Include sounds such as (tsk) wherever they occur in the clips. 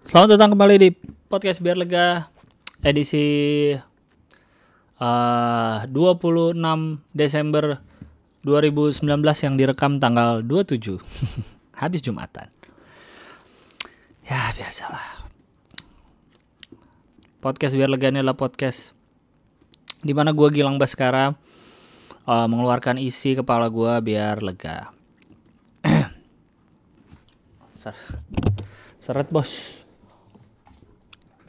Selamat datang kembali di podcast biar lega edisi uh, 26 Desember 2019 yang direkam tanggal 27 (laughs) habis Jumatan. Ya biasalah. Podcast biar lega ini adalah podcast di mana gue Gilang Baskara uh, mengeluarkan isi kepala gue biar lega. (clears throat) Seret bos.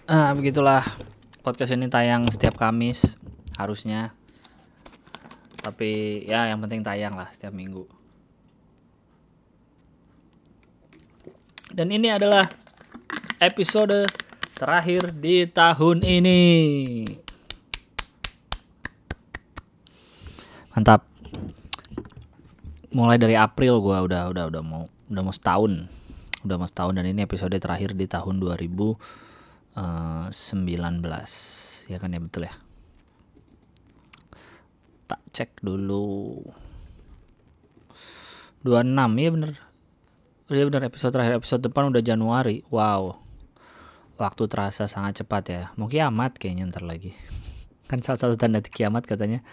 Ah, begitulah. Podcast ini tayang setiap Kamis harusnya. Tapi ya yang penting tayang lah setiap minggu. Dan ini adalah episode terakhir di tahun ini. Mantap. Mulai dari April gua udah udah udah mau udah mau setahun. Udah mau setahun dan ini episode terakhir di tahun 2000 uh, 19 ya kan ya betul ya? Tak cek dulu. 26 ya bener. Ya bener episode terakhir episode depan udah Januari. Wow. Waktu terasa sangat cepat ya. Mau kiamat kayaknya ntar lagi. (laughs) Kan salah satu tanda kiamat katanya.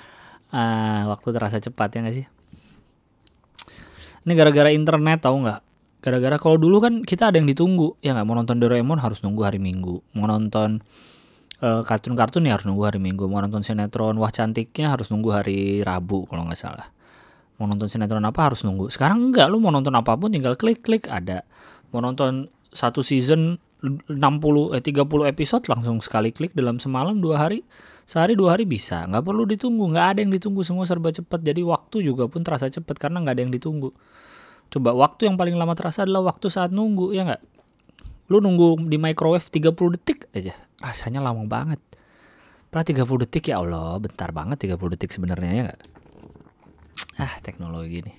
Uh, waktu terasa cepat ya gak sih? Ini gara-gara internet tahu nggak gara-gara kalau dulu kan kita ada yang ditunggu. Ya nggak mau nonton Doraemon harus nunggu hari Minggu. Mau nonton kartun kartun-kartun ya harus nunggu hari Minggu. Mau nonton sinetron wah cantiknya harus nunggu hari Rabu kalau nggak salah. Mau nonton sinetron apa harus nunggu. Sekarang enggak lu mau nonton apa pun tinggal klik klik ada. Mau nonton satu season 60 eh 30 episode langsung sekali klik dalam semalam dua hari sehari dua hari bisa. Nggak perlu ditunggu nggak ada yang ditunggu semua serba cepat. Jadi waktu juga pun terasa cepat karena nggak ada yang ditunggu Coba waktu yang paling lama terasa adalah waktu saat nunggu, ya nggak? Lu nunggu di microwave 30 detik aja, rasanya lama banget. Padahal 30 detik ya Allah, bentar banget 30 detik sebenarnya ya nggak? Ah, teknologi nih.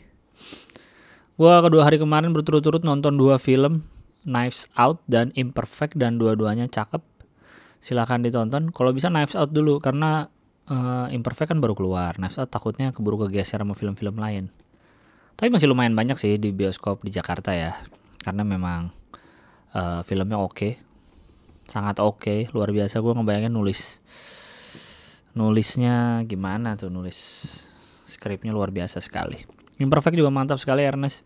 Gua kedua hari kemarin berturut-turut nonton dua film, Knives Out dan Imperfect dan dua-duanya cakep. Silahkan ditonton. Kalau bisa Knives Out dulu karena uh, Imperfect kan baru keluar. Knives Out takutnya keburu kegeser sama film-film lain. Tapi masih lumayan banyak sih di bioskop di Jakarta ya. Karena memang uh, filmnya oke. Okay. Sangat oke, okay, luar biasa gue ngebayangin nulis nulisnya gimana tuh nulis skripnya luar biasa sekali. Imperfect juga mantap sekali Ernest.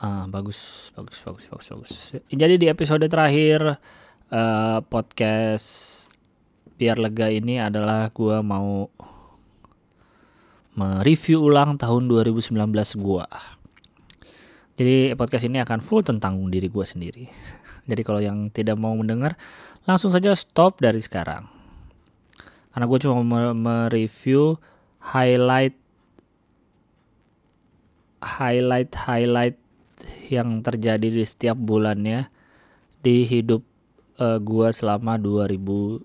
Uh, bagus, bagus, bagus, bagus, bagus. Jadi di episode terakhir uh, podcast biar lega ini adalah gue mau mereview ulang tahun 2019 gua. Jadi podcast ini akan full tentang diri gua sendiri. (laughs) Jadi kalau yang tidak mau mendengar, langsung saja stop dari sekarang. Karena gue cuma mereview highlight highlight highlight yang terjadi di setiap bulannya di hidup uh, gua selama 2019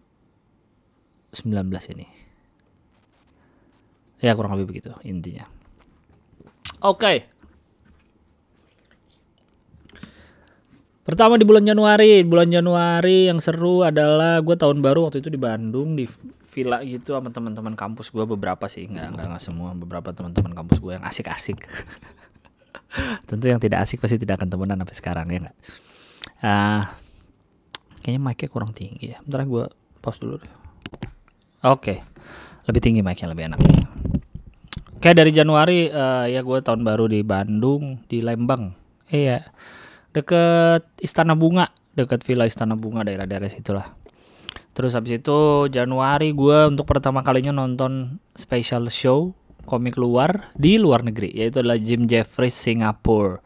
ini. Ya kurang lebih begitu intinya. Oke. Okay. Pertama di bulan Januari, bulan Januari yang seru adalah gue tahun baru waktu itu di Bandung di villa gitu sama teman-teman kampus gue beberapa sih nggak nggak nggak semua beberapa teman-teman kampus gue yang asik-asik. (laughs) Tentu yang tidak asik pasti tidak akan temenan sampai sekarang ya nggak. Uh, kayaknya mic-nya kurang tinggi ya. Bentar gue pause dulu deh. Oke, okay. lebih tinggi mic-nya lebih enak nih. Kayak dari Januari uh, ya gue tahun baru di Bandung, di Lembang. Iya. Deket Istana Bunga, deket Villa Istana Bunga daerah-daerah situlah. Terus habis itu Januari gue untuk pertama kalinya nonton special show komik luar di luar negeri yaitu adalah Jim Jeffries Singapore.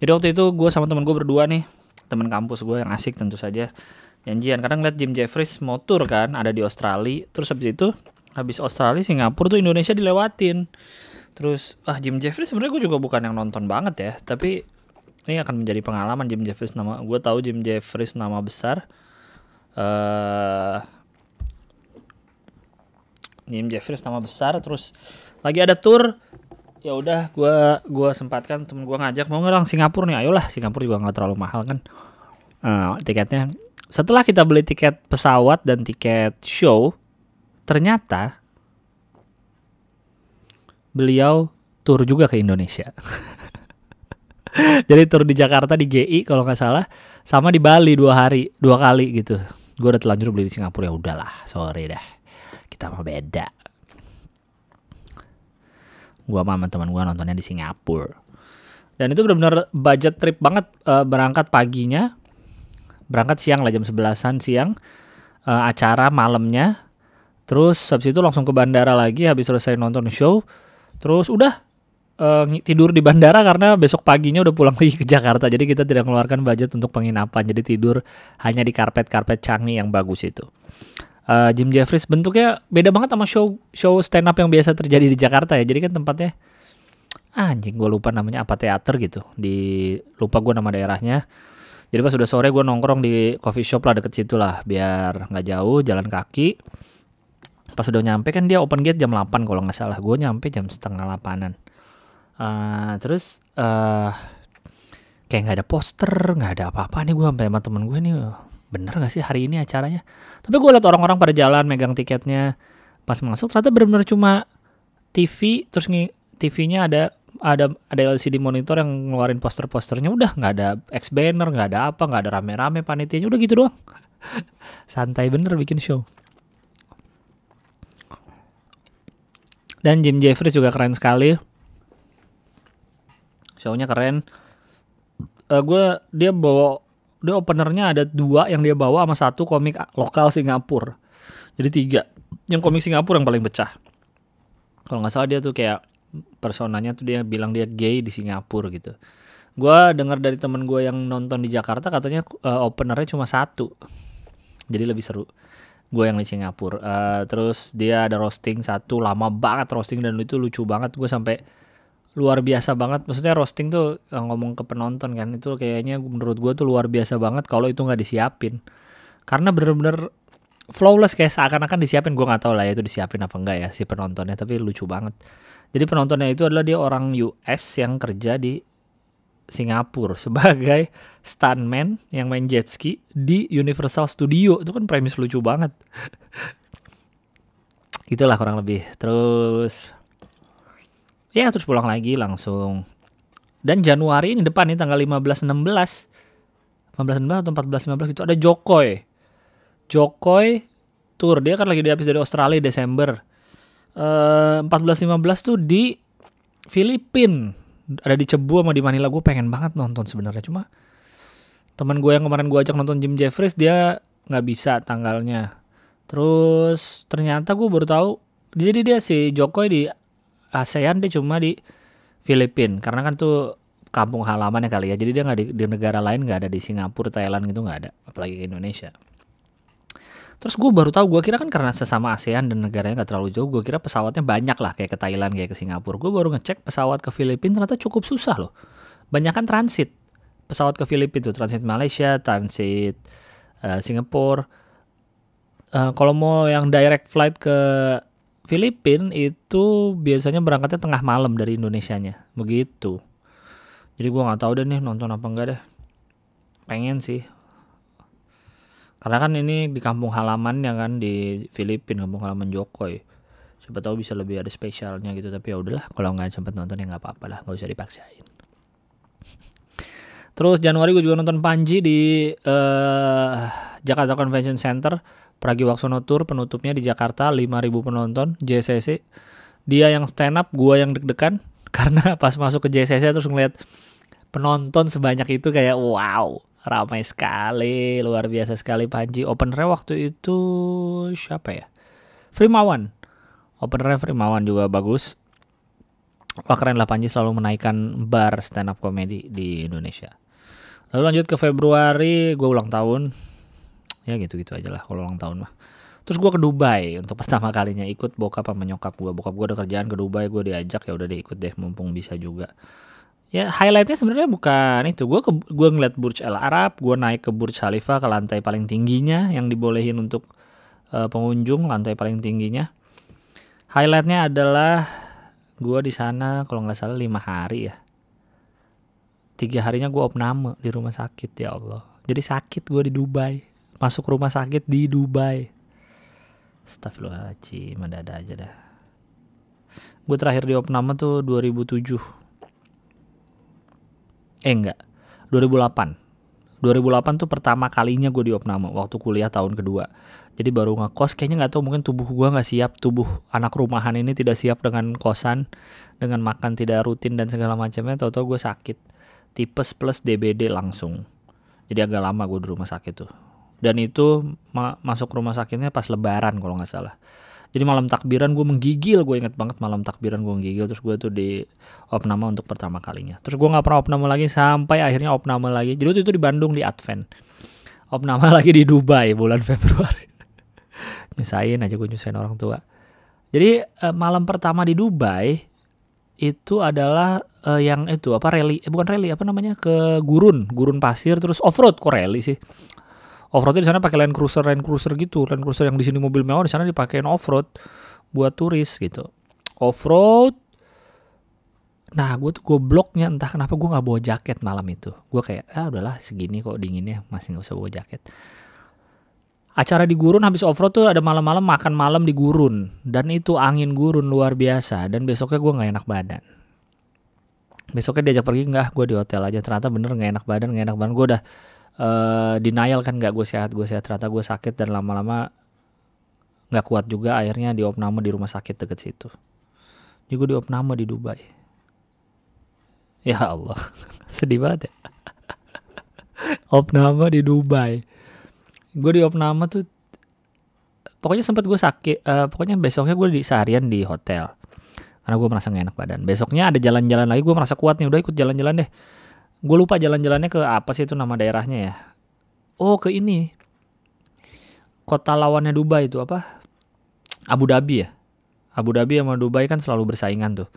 Jadi waktu itu gue sama temen gue berdua nih, teman kampus gue yang asik tentu saja janjian. Kadang lihat Jim Jeffries motor kan ada di Australia. Terus habis itu habis Australia Singapura tuh Indonesia dilewatin terus ah Jim Jeffries sebenarnya gue juga bukan yang nonton banget ya tapi ini akan menjadi pengalaman Jim Jeffries nama gue tahu Jim Jeffries nama besar uh, Jim Jeffries nama besar terus lagi ada tour ya udah gue gua sempatkan temen gue ngajak mau ngerang Singapura nih ayolah. Singapura juga nggak terlalu mahal kan. Uh, tiketnya setelah kita beli tiket pesawat dan tiket show ternyata beliau tur juga ke Indonesia. (laughs) jadi tur di Jakarta di GI kalau nggak salah sama di Bali dua hari dua kali gitu. Gue udah telanjur beli di Singapura ya udahlah sorry dah. Kita mah beda. Gue sama teman gue nontonnya di Singapura. Dan itu benar-benar budget trip banget uh, berangkat paginya. Berangkat siang lah jam sebelasan siang uh, acara malamnya. Terus habis itu langsung ke bandara lagi habis selesai nonton show terus udah uh, tidur di bandara karena besok paginya udah pulang (laughs) lagi ke Jakarta. Jadi kita tidak mengeluarkan budget untuk penginapan. Jadi tidur hanya di karpet-karpet canggih yang bagus itu. Uh, Jim Jeffries bentuknya beda banget sama show show stand up yang biasa terjadi di Jakarta ya. Jadi kan tempatnya ah, anjing gue lupa namanya apa teater gitu. Di lupa gue nama daerahnya. Jadi pas udah sore gue nongkrong di coffee shop lah deket situ lah biar nggak jauh jalan kaki. Pas udah nyampe kan dia open gate jam 8 kalau nggak salah. Gue nyampe jam setengah 8an uh, terus uh, kayak nggak ada poster nggak ada apa-apa nih gue sampai sama temen gue nih bener gak sih hari ini acaranya? Tapi gue liat orang-orang pada jalan megang tiketnya. Pas masuk ternyata bener-bener cuma TV terus nih TV-nya ada ada ada LCD monitor yang ngeluarin poster-posternya. Udah nggak ada X banner nggak ada apa nggak ada rame-rame panitianya. Udah gitu doang. (laughs) Santai bener bikin show dan Jim Jeffries juga keren sekali. Shownya keren. Uh, eh, gue dia bawa dia openernya ada dua yang dia bawa sama satu komik lokal Singapura. Jadi tiga. Yang komik Singapura yang paling pecah. Kalau nggak salah dia tuh kayak personanya tuh dia bilang dia gay di Singapura gitu. Gue dengar dari temen gue yang nonton di Jakarta katanya uh, openernya cuma satu. Jadi lebih seru gue yang di Singapura. Uh, terus dia ada roasting satu lama banget roasting dan itu lucu banget. Gue sampai luar biasa banget. Maksudnya roasting tuh eh, ngomong ke penonton kan itu kayaknya menurut gue tuh luar biasa banget kalau itu nggak disiapin. Karena bener-bener flawless kayak seakan-akan disiapin. Gue nggak tahu lah ya itu disiapin apa enggak ya si penontonnya tapi lucu banget. Jadi penontonnya itu adalah dia orang US yang kerja di Singapura sebagai stuntman yang main jet ski di Universal Studio. Itu kan premis lucu banget. Itulah kurang lebih. Terus ya terus pulang lagi langsung. Dan Januari ini depan nih tanggal 15 16 15 16 atau 14 15 itu ada Jokoy Jokoy tour. Dia kan lagi di habis dari Australia Desember. Uh, 14 15 tuh di Filipina ada di Cebu sama di Manila gue pengen banget nonton sebenarnya. Cuma teman gue yang kemarin gue ajak nonton Jim Jeffries dia nggak bisa tanggalnya. Terus ternyata gue baru tahu jadi dia si Jokoy di ASEAN dia cuma di Filipina karena kan tuh kampung halamannya kali ya jadi dia nggak di, di negara lain nggak ada di Singapura Thailand gitu nggak ada apalagi ke Indonesia terus gue baru tahu gue kira kan karena sesama ASEAN dan negaranya nggak terlalu jauh gue kira pesawatnya banyak lah kayak ke Thailand kayak ke Singapura. Gue baru ngecek pesawat ke Filipina ternyata cukup susah loh. Banyak kan transit. Pesawat ke Filipina tuh transit Malaysia transit uh, Singapura. Uh, kalau mau yang direct flight ke Filipin itu biasanya berangkatnya tengah malam dari Indonesianya. Begitu. Jadi gue nggak tahu deh nih nonton apa enggak deh. Pengen sih karena kan ini di kampung halaman ya kan di Filipina kampung halaman Jokoy siapa tahu bisa lebih ada spesialnya gitu tapi ya udahlah kalau nggak sempat nonton ya nggak apa-apa lah nggak usah dipaksain. Terus Januari gue juga nonton Panji di uh, Jakarta Convention Center. Pragiwaksono Tour penutupnya di Jakarta 5000 penonton JCC. Dia yang stand up, gua yang deg-degan. (laughs) Karena pas masuk ke JCC terus ngeliat penonton sebanyak itu kayak wow, ramai sekali, luar biasa sekali Panji. Openernya waktu itu siapa ya? Frimawan. Openernya Frimawan juga bagus. Wah keren lah Panji selalu menaikkan bar stand up comedy di Indonesia. Lalu lanjut ke Februari, gue ulang tahun ya gitu-gitu aja lah kalau ulang tahun mah terus gue ke Dubai untuk (laughs) pertama kalinya ikut bokap sama nyokap gue bokap gue ada kerjaan ke Dubai gue diajak ya udah deh ikut deh mumpung bisa juga ya highlightnya sebenarnya bukan itu gue gue ngeliat Burj Al Arab gue naik ke Burj Khalifa ke lantai paling tingginya yang dibolehin untuk uh, pengunjung lantai paling tingginya highlightnya adalah gue di sana kalau nggak salah lima hari ya tiga harinya gue opname di rumah sakit ya Allah jadi sakit gue di Dubai masuk rumah sakit di Dubai. Astagfirullahaladzim, ada-ada aja dah. Gue terakhir di opname tuh 2007. Eh enggak, 2008. 2008 tuh pertama kalinya gue di opname waktu kuliah tahun kedua. Jadi baru ngekos kayaknya nggak tahu mungkin tubuh gue nggak siap tubuh anak rumahan ini tidak siap dengan kosan dengan makan tidak rutin dan segala macamnya. Tahu-tahu gue sakit tipes plus DBD langsung. Jadi agak lama gue di rumah sakit tuh. Dan itu ma masuk rumah sakitnya pas lebaran kalau nggak salah. Jadi malam takbiran gue menggigil, gue inget banget malam takbiran gue menggigil. Terus gue tuh di opname untuk pertama kalinya. Terus gue nggak pernah opname lagi sampai akhirnya opname lagi. Jadi itu di Bandung di Advent. Opname (laughs) lagi di Dubai bulan (laughs) Februari. nyusahin aja gue nyusahin orang tua. Jadi eh, malam pertama di Dubai itu adalah eh, yang itu apa rally eh, bukan rally apa namanya ke gurun gurun pasir terus off road kok rally sih off roadnya di sana pakai Land Cruiser Land Cruiser gitu. Land Cruiser yang di sini mobil mewah di sana dipakein off road buat turis gitu. Off road nah gue tuh gobloknya entah kenapa gue nggak bawa jaket malam itu. Gue kayak ah udahlah segini kok dinginnya masih nggak usah bawa jaket. Acara di gurun habis off road tuh ada malam-malam makan malam di gurun. Dan itu angin gurun luar biasa dan besoknya gue nggak enak badan. Besoknya diajak pergi nggak? Gue di hotel aja. Ternyata bener nggak enak badan nggak enak badan. Gue udah uh, denial kan nggak gue sehat gue sehat ternyata gue sakit dan lama-lama nggak kuat juga akhirnya di opname di rumah sakit deket situ. Jadi gue di opname di Dubai. Ya Allah (laughs) sedih banget ya. Opname di Dubai. Gue di opname tuh pokoknya sempat gue sakit uh, pokoknya besoknya gue di seharian di hotel. Karena gue merasa gak enak badan. Besoknya ada jalan-jalan lagi gue merasa kuat nih udah ikut jalan-jalan deh gue lupa jalan-jalannya ke apa sih itu nama daerahnya ya. Oh ke ini. Kota lawannya Dubai itu apa? Abu Dhabi ya? Abu Dhabi sama Dubai kan selalu bersaingan tuh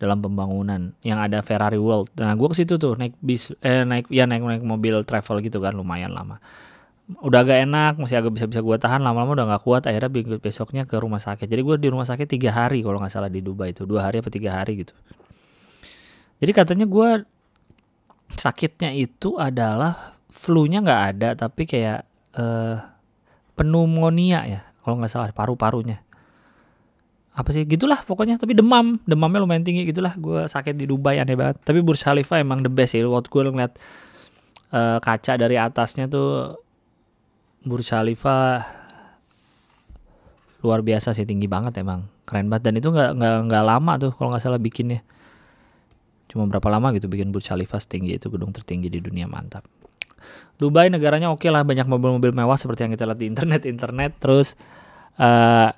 dalam pembangunan yang ada Ferrari World. Nah gue ke situ tuh naik bis eh naik ya naik naik mobil travel gitu kan lumayan lama. Udah agak enak masih agak bisa bisa gue tahan lama-lama udah nggak kuat akhirnya besoknya ke rumah sakit. Jadi gue di rumah sakit tiga hari kalau nggak salah di Dubai itu dua hari apa tiga hari gitu. Jadi katanya gue sakitnya itu adalah flu-nya nggak ada tapi kayak uh, pneumonia ya kalau nggak salah paru-parunya. Apa sih? Gitulah pokoknya tapi demam. Demamnya lumayan tinggi gitulah. Gue sakit di Dubai aneh banget. Tapi Burj Khalifa emang the best ya waktu gue ngeliat uh, kaca dari atasnya tuh Burj Khalifa luar biasa sih. Tinggi banget emang. Keren banget. Dan itu nggak nggak nggak lama tuh kalau nggak salah bikinnya Cuma berapa lama gitu bikin Burj Khalifa setinggi itu gedung tertinggi di dunia mantap. Dubai negaranya oke okay lah banyak mobil-mobil mewah seperti yang kita lihat di internet internet. Terus uh,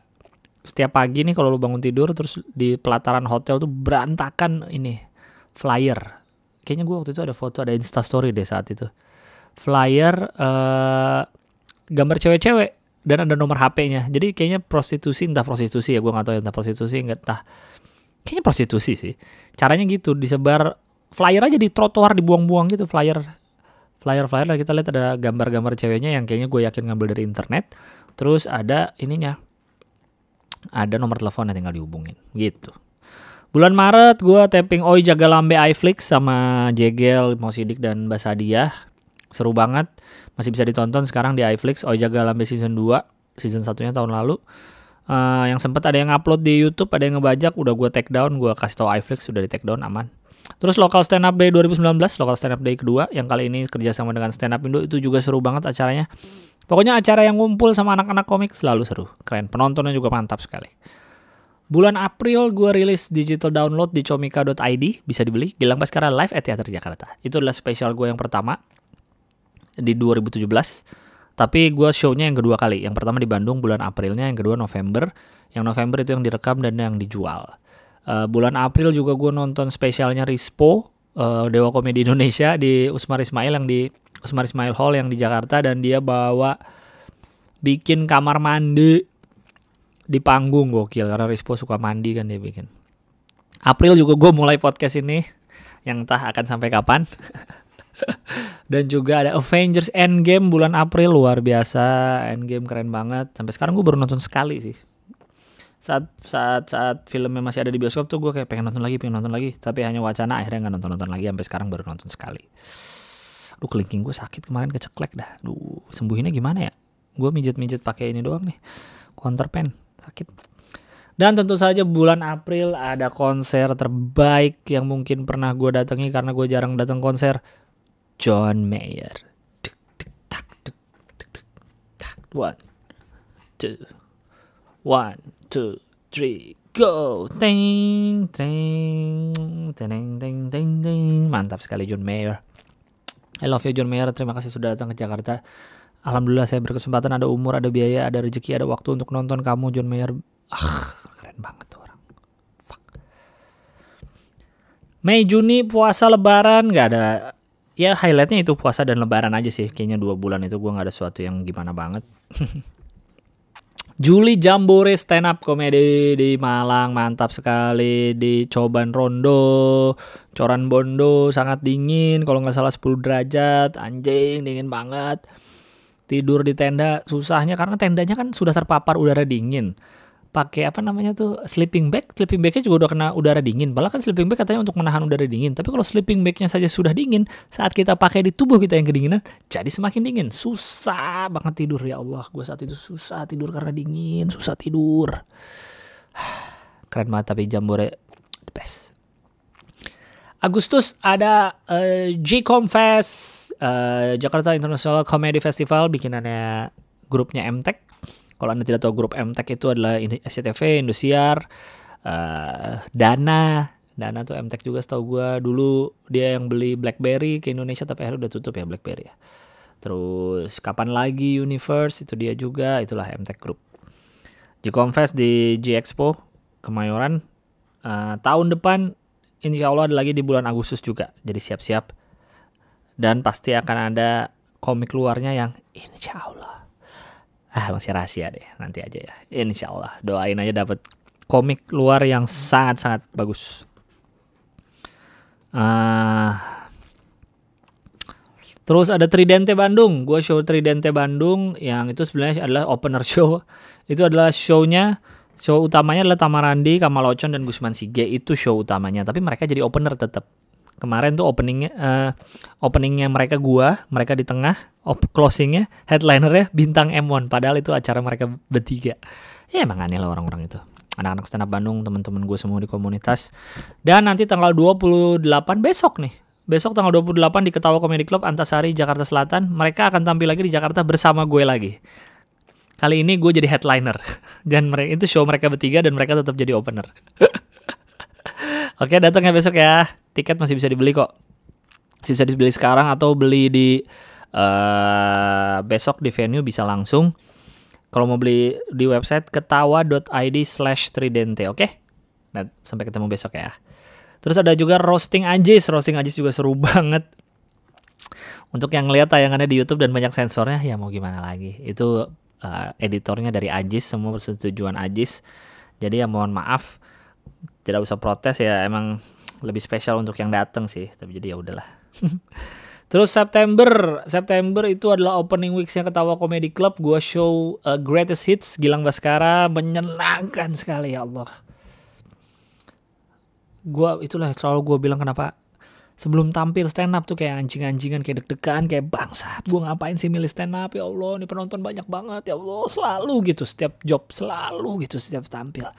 setiap pagi nih kalau lu bangun tidur terus di pelataran hotel tuh berantakan ini flyer. Kayaknya gue waktu itu ada foto ada instastory deh saat itu. Flyer uh, gambar cewek-cewek dan ada nomor HP-nya jadi kayaknya prostitusi entah prostitusi ya gue nggak tahu ya, entah prostitusi entah kayaknya prostitusi sih. Caranya gitu disebar flyer aja di trotoar dibuang-buang gitu flyer flyer flyer. Lah kita lihat ada gambar-gambar ceweknya yang kayaknya gue yakin ngambil dari internet. Terus ada ininya. Ada nomor telepon yang tinggal dihubungin gitu. Bulan Maret gue tapping Oi Jaga Lambe iFlix sama Jegel Mosidik dan Basadia seru banget. Masih bisa ditonton sekarang di iFlix Oi Jaga Lambe season 2 season satunya tahun lalu uh, yang sempat ada yang upload di YouTube, ada yang ngebajak, udah gue take down, gue kasih tau iFlix sudah di take down aman. Terus Local Stand Up Day 2019, Local Stand Up Day kedua, yang kali ini kerjasama dengan Stand Up Indo itu juga seru banget acaranya. Pokoknya acara yang ngumpul sama anak-anak komik selalu seru, keren. Penontonnya juga mantap sekali. Bulan April gue rilis digital download di comika.id, bisa dibeli. Gilang Baskara live at Teater Jakarta. Itu adalah spesial gue yang pertama di 2017 tapi gue show-nya yang kedua kali. Yang pertama di Bandung bulan Aprilnya, yang kedua November. Yang November itu yang direkam dan yang dijual. Uh, bulan April juga gue nonton spesialnya Rispo, uh, Dewa Komedi Indonesia di Usmar Ismail yang di Usmar Ismail Hall yang di Jakarta dan dia bawa bikin kamar mandi di panggung gokil karena Rispo suka mandi kan dia bikin. April juga gue mulai podcast ini yang entah akan sampai kapan. (laughs) (laughs) Dan juga ada Avengers Endgame bulan April luar biasa. Endgame keren banget. Sampai sekarang gue baru nonton sekali sih. Saat saat saat filmnya masih ada di bioskop tuh gue kayak pengen nonton lagi, pengen nonton lagi. Tapi hanya wacana akhirnya nggak nonton nonton lagi. Sampai sekarang baru nonton sekali. Aduh kelingking gue sakit kemarin keceklek dah. Duh sembuhinnya gimana ya? Gue mijet-mijet pakai ini doang nih. Counter pen sakit. Dan tentu saja bulan April ada konser terbaik yang mungkin pernah gue datangi karena gue jarang datang konser. John Mayer. One, two, one, two, three, go. Ting, ting, ting, ting, ting, ting. Mantap sekali John Mayer. I love you John Mayer. Terima kasih sudah datang ke Jakarta. Alhamdulillah saya berkesempatan ada umur, ada biaya, ada rezeki, ada waktu untuk nonton kamu John Mayer. Ah, keren banget tuh orang. Fuck. Mei Juni puasa Lebaran nggak ada. Ya highlightnya itu puasa dan Lebaran aja sih. Kayaknya dua bulan itu gue nggak ada sesuatu yang gimana banget. (laughs) Juli Jambore stand up komedi di Malang mantap sekali. Di Coban Rondo Coran Bondo sangat dingin. Kalau nggak salah 10 derajat. Anjing dingin banget. Tidur di tenda susahnya karena tendanya kan sudah terpapar udara dingin pakai apa namanya tuh sleeping bag. Sleeping bagnya juga udah kena udara dingin. Padahal kan sleeping bag katanya untuk menahan udara dingin. Tapi kalau sleeping bagnya saja sudah dingin saat kita pakai di tubuh kita yang kedinginan jadi semakin dingin. Susah banget tidur ya Allah. Gue saat itu susah tidur karena dingin. Susah tidur. (sighs) Keren banget tapi jambore the best. Agustus ada uh, J-Com Fest uh, Jakarta International Comedy Festival bikinannya grupnya MTech kalau Anda tidak tahu grup MTech itu adalah SCTV, Indosiar, uh, Dana. Dana tuh MTech juga setahu gue dulu dia yang beli BlackBerry ke Indonesia tapi akhirnya udah tutup ya BlackBerry ya. Terus kapan lagi Universe itu dia juga itulah MTech Group. Di Confess di G Expo Kemayoran uh, tahun depan insya Allah ada lagi di bulan Agustus juga jadi siap-siap dan pasti akan ada komik luarnya yang insya Allah ah masih rahasia deh nanti aja ya. Insya Allah doain aja dapat komik luar yang sangat sangat bagus. Uh, terus ada Tridente Bandung. Gue show Tridente Bandung yang itu sebenarnya adalah opener (laughs) show. Itu adalah shownya show utamanya adalah Tamarandi Kamal Ocon dan Gusman Sige. Itu show utamanya tapi mereka jadi opener tetap kemarin tuh openingnya uh, openingnya mereka gua mereka di tengah op closingnya headlinernya bintang M1 padahal itu acara mereka bertiga. Ya emang aneh lah orang-orang itu. Anak-anak stand up Bandung teman-teman gue semua di komunitas. Dan nanti tanggal 28 besok nih. Besok tanggal 28 di Ketawa Comedy Club Antasari Jakarta Selatan. Mereka akan tampil lagi di Jakarta bersama gue lagi. Kali ini gue jadi headliner. (laughs) Dan mereka itu show mereka bertiga dan mereka tetap jadi opener (laughs) Oke, datang ya besok ya. Tiket masih bisa dibeli kok. Masih bisa dibeli sekarang atau beli di uh, besok di venue bisa langsung. Kalau mau beli di website ketawa.id slash tridente, oke? Okay? Nah, sampai ketemu besok ya. Terus ada juga roasting Ajis. Roasting Ajis juga seru (laughs) banget. Untuk yang lihat tayangannya di YouTube dan banyak sensornya, ya mau gimana lagi. Itu uh, editornya dari Ajis, semua persetujuan Ajis. Jadi ya mohon maaf tidak usah protes ya emang lebih spesial untuk yang datang sih tapi jadi ya udahlah (laughs) Terus September, September itu adalah opening weeks yang Ketawa Comedy Club. Gua show uh, Greatest Hits Gilang Baskara menyenangkan sekali ya Allah. Gua itulah selalu gue bilang kenapa sebelum tampil stand up tuh kayak anjing-anjingan kayak deg-degan kayak bangsat gue ngapain sih milih stand up ya Allah ini penonton banyak banget ya Allah selalu gitu setiap job selalu gitu setiap tampil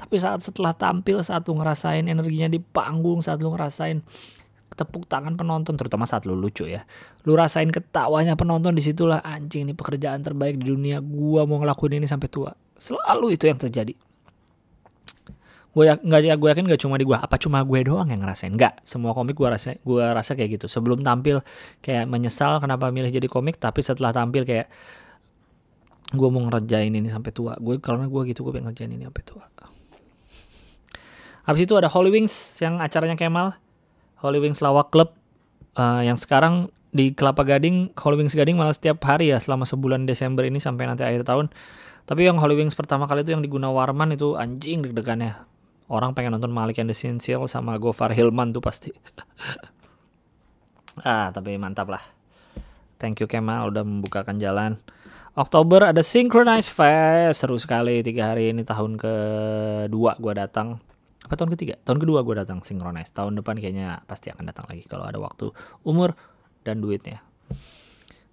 tapi saat setelah tampil, saat lu ngerasain energinya di panggung, saat lu ngerasain tepuk tangan penonton, terutama saat lu lucu ya. Lu rasain ketawanya penonton di situlah anjing ini pekerjaan terbaik di dunia. Gua mau ngelakuin ini sampai tua. Selalu itu yang terjadi. Gue ya, nggak ya gue yakin gak cuma di gue. Apa cuma gue doang yang ngerasain? Nggak. Semua komik gue rasa gue rasa kayak gitu. Sebelum tampil kayak menyesal kenapa milih jadi komik, tapi setelah tampil kayak gue mau ngerjain ini sampai tua. Gue karena gue gitu gue pengen ngerjain ini sampai tua. Habis itu ada Holy Wings yang acaranya Kemal. Holy Wings Lawak Club uh, yang sekarang di Kelapa Gading, Holy Wings Gading malah setiap hari ya selama sebulan Desember ini sampai nanti akhir tahun. Tapi yang Holy Wings pertama kali itu yang di Gunawarman itu anjing deg-degannya. Orang pengen nonton Malik and the sama Gofar Hilman tuh pasti. (laughs) ah, tapi mantap lah. Thank you Kemal udah membukakan jalan. Oktober ada Synchronize Fest seru sekali tiga hari ini tahun kedua gue datang apa tahun ketiga? Tahun kedua gue datang synchronize tahun depan kayaknya pasti akan datang lagi kalau ada waktu umur dan duitnya.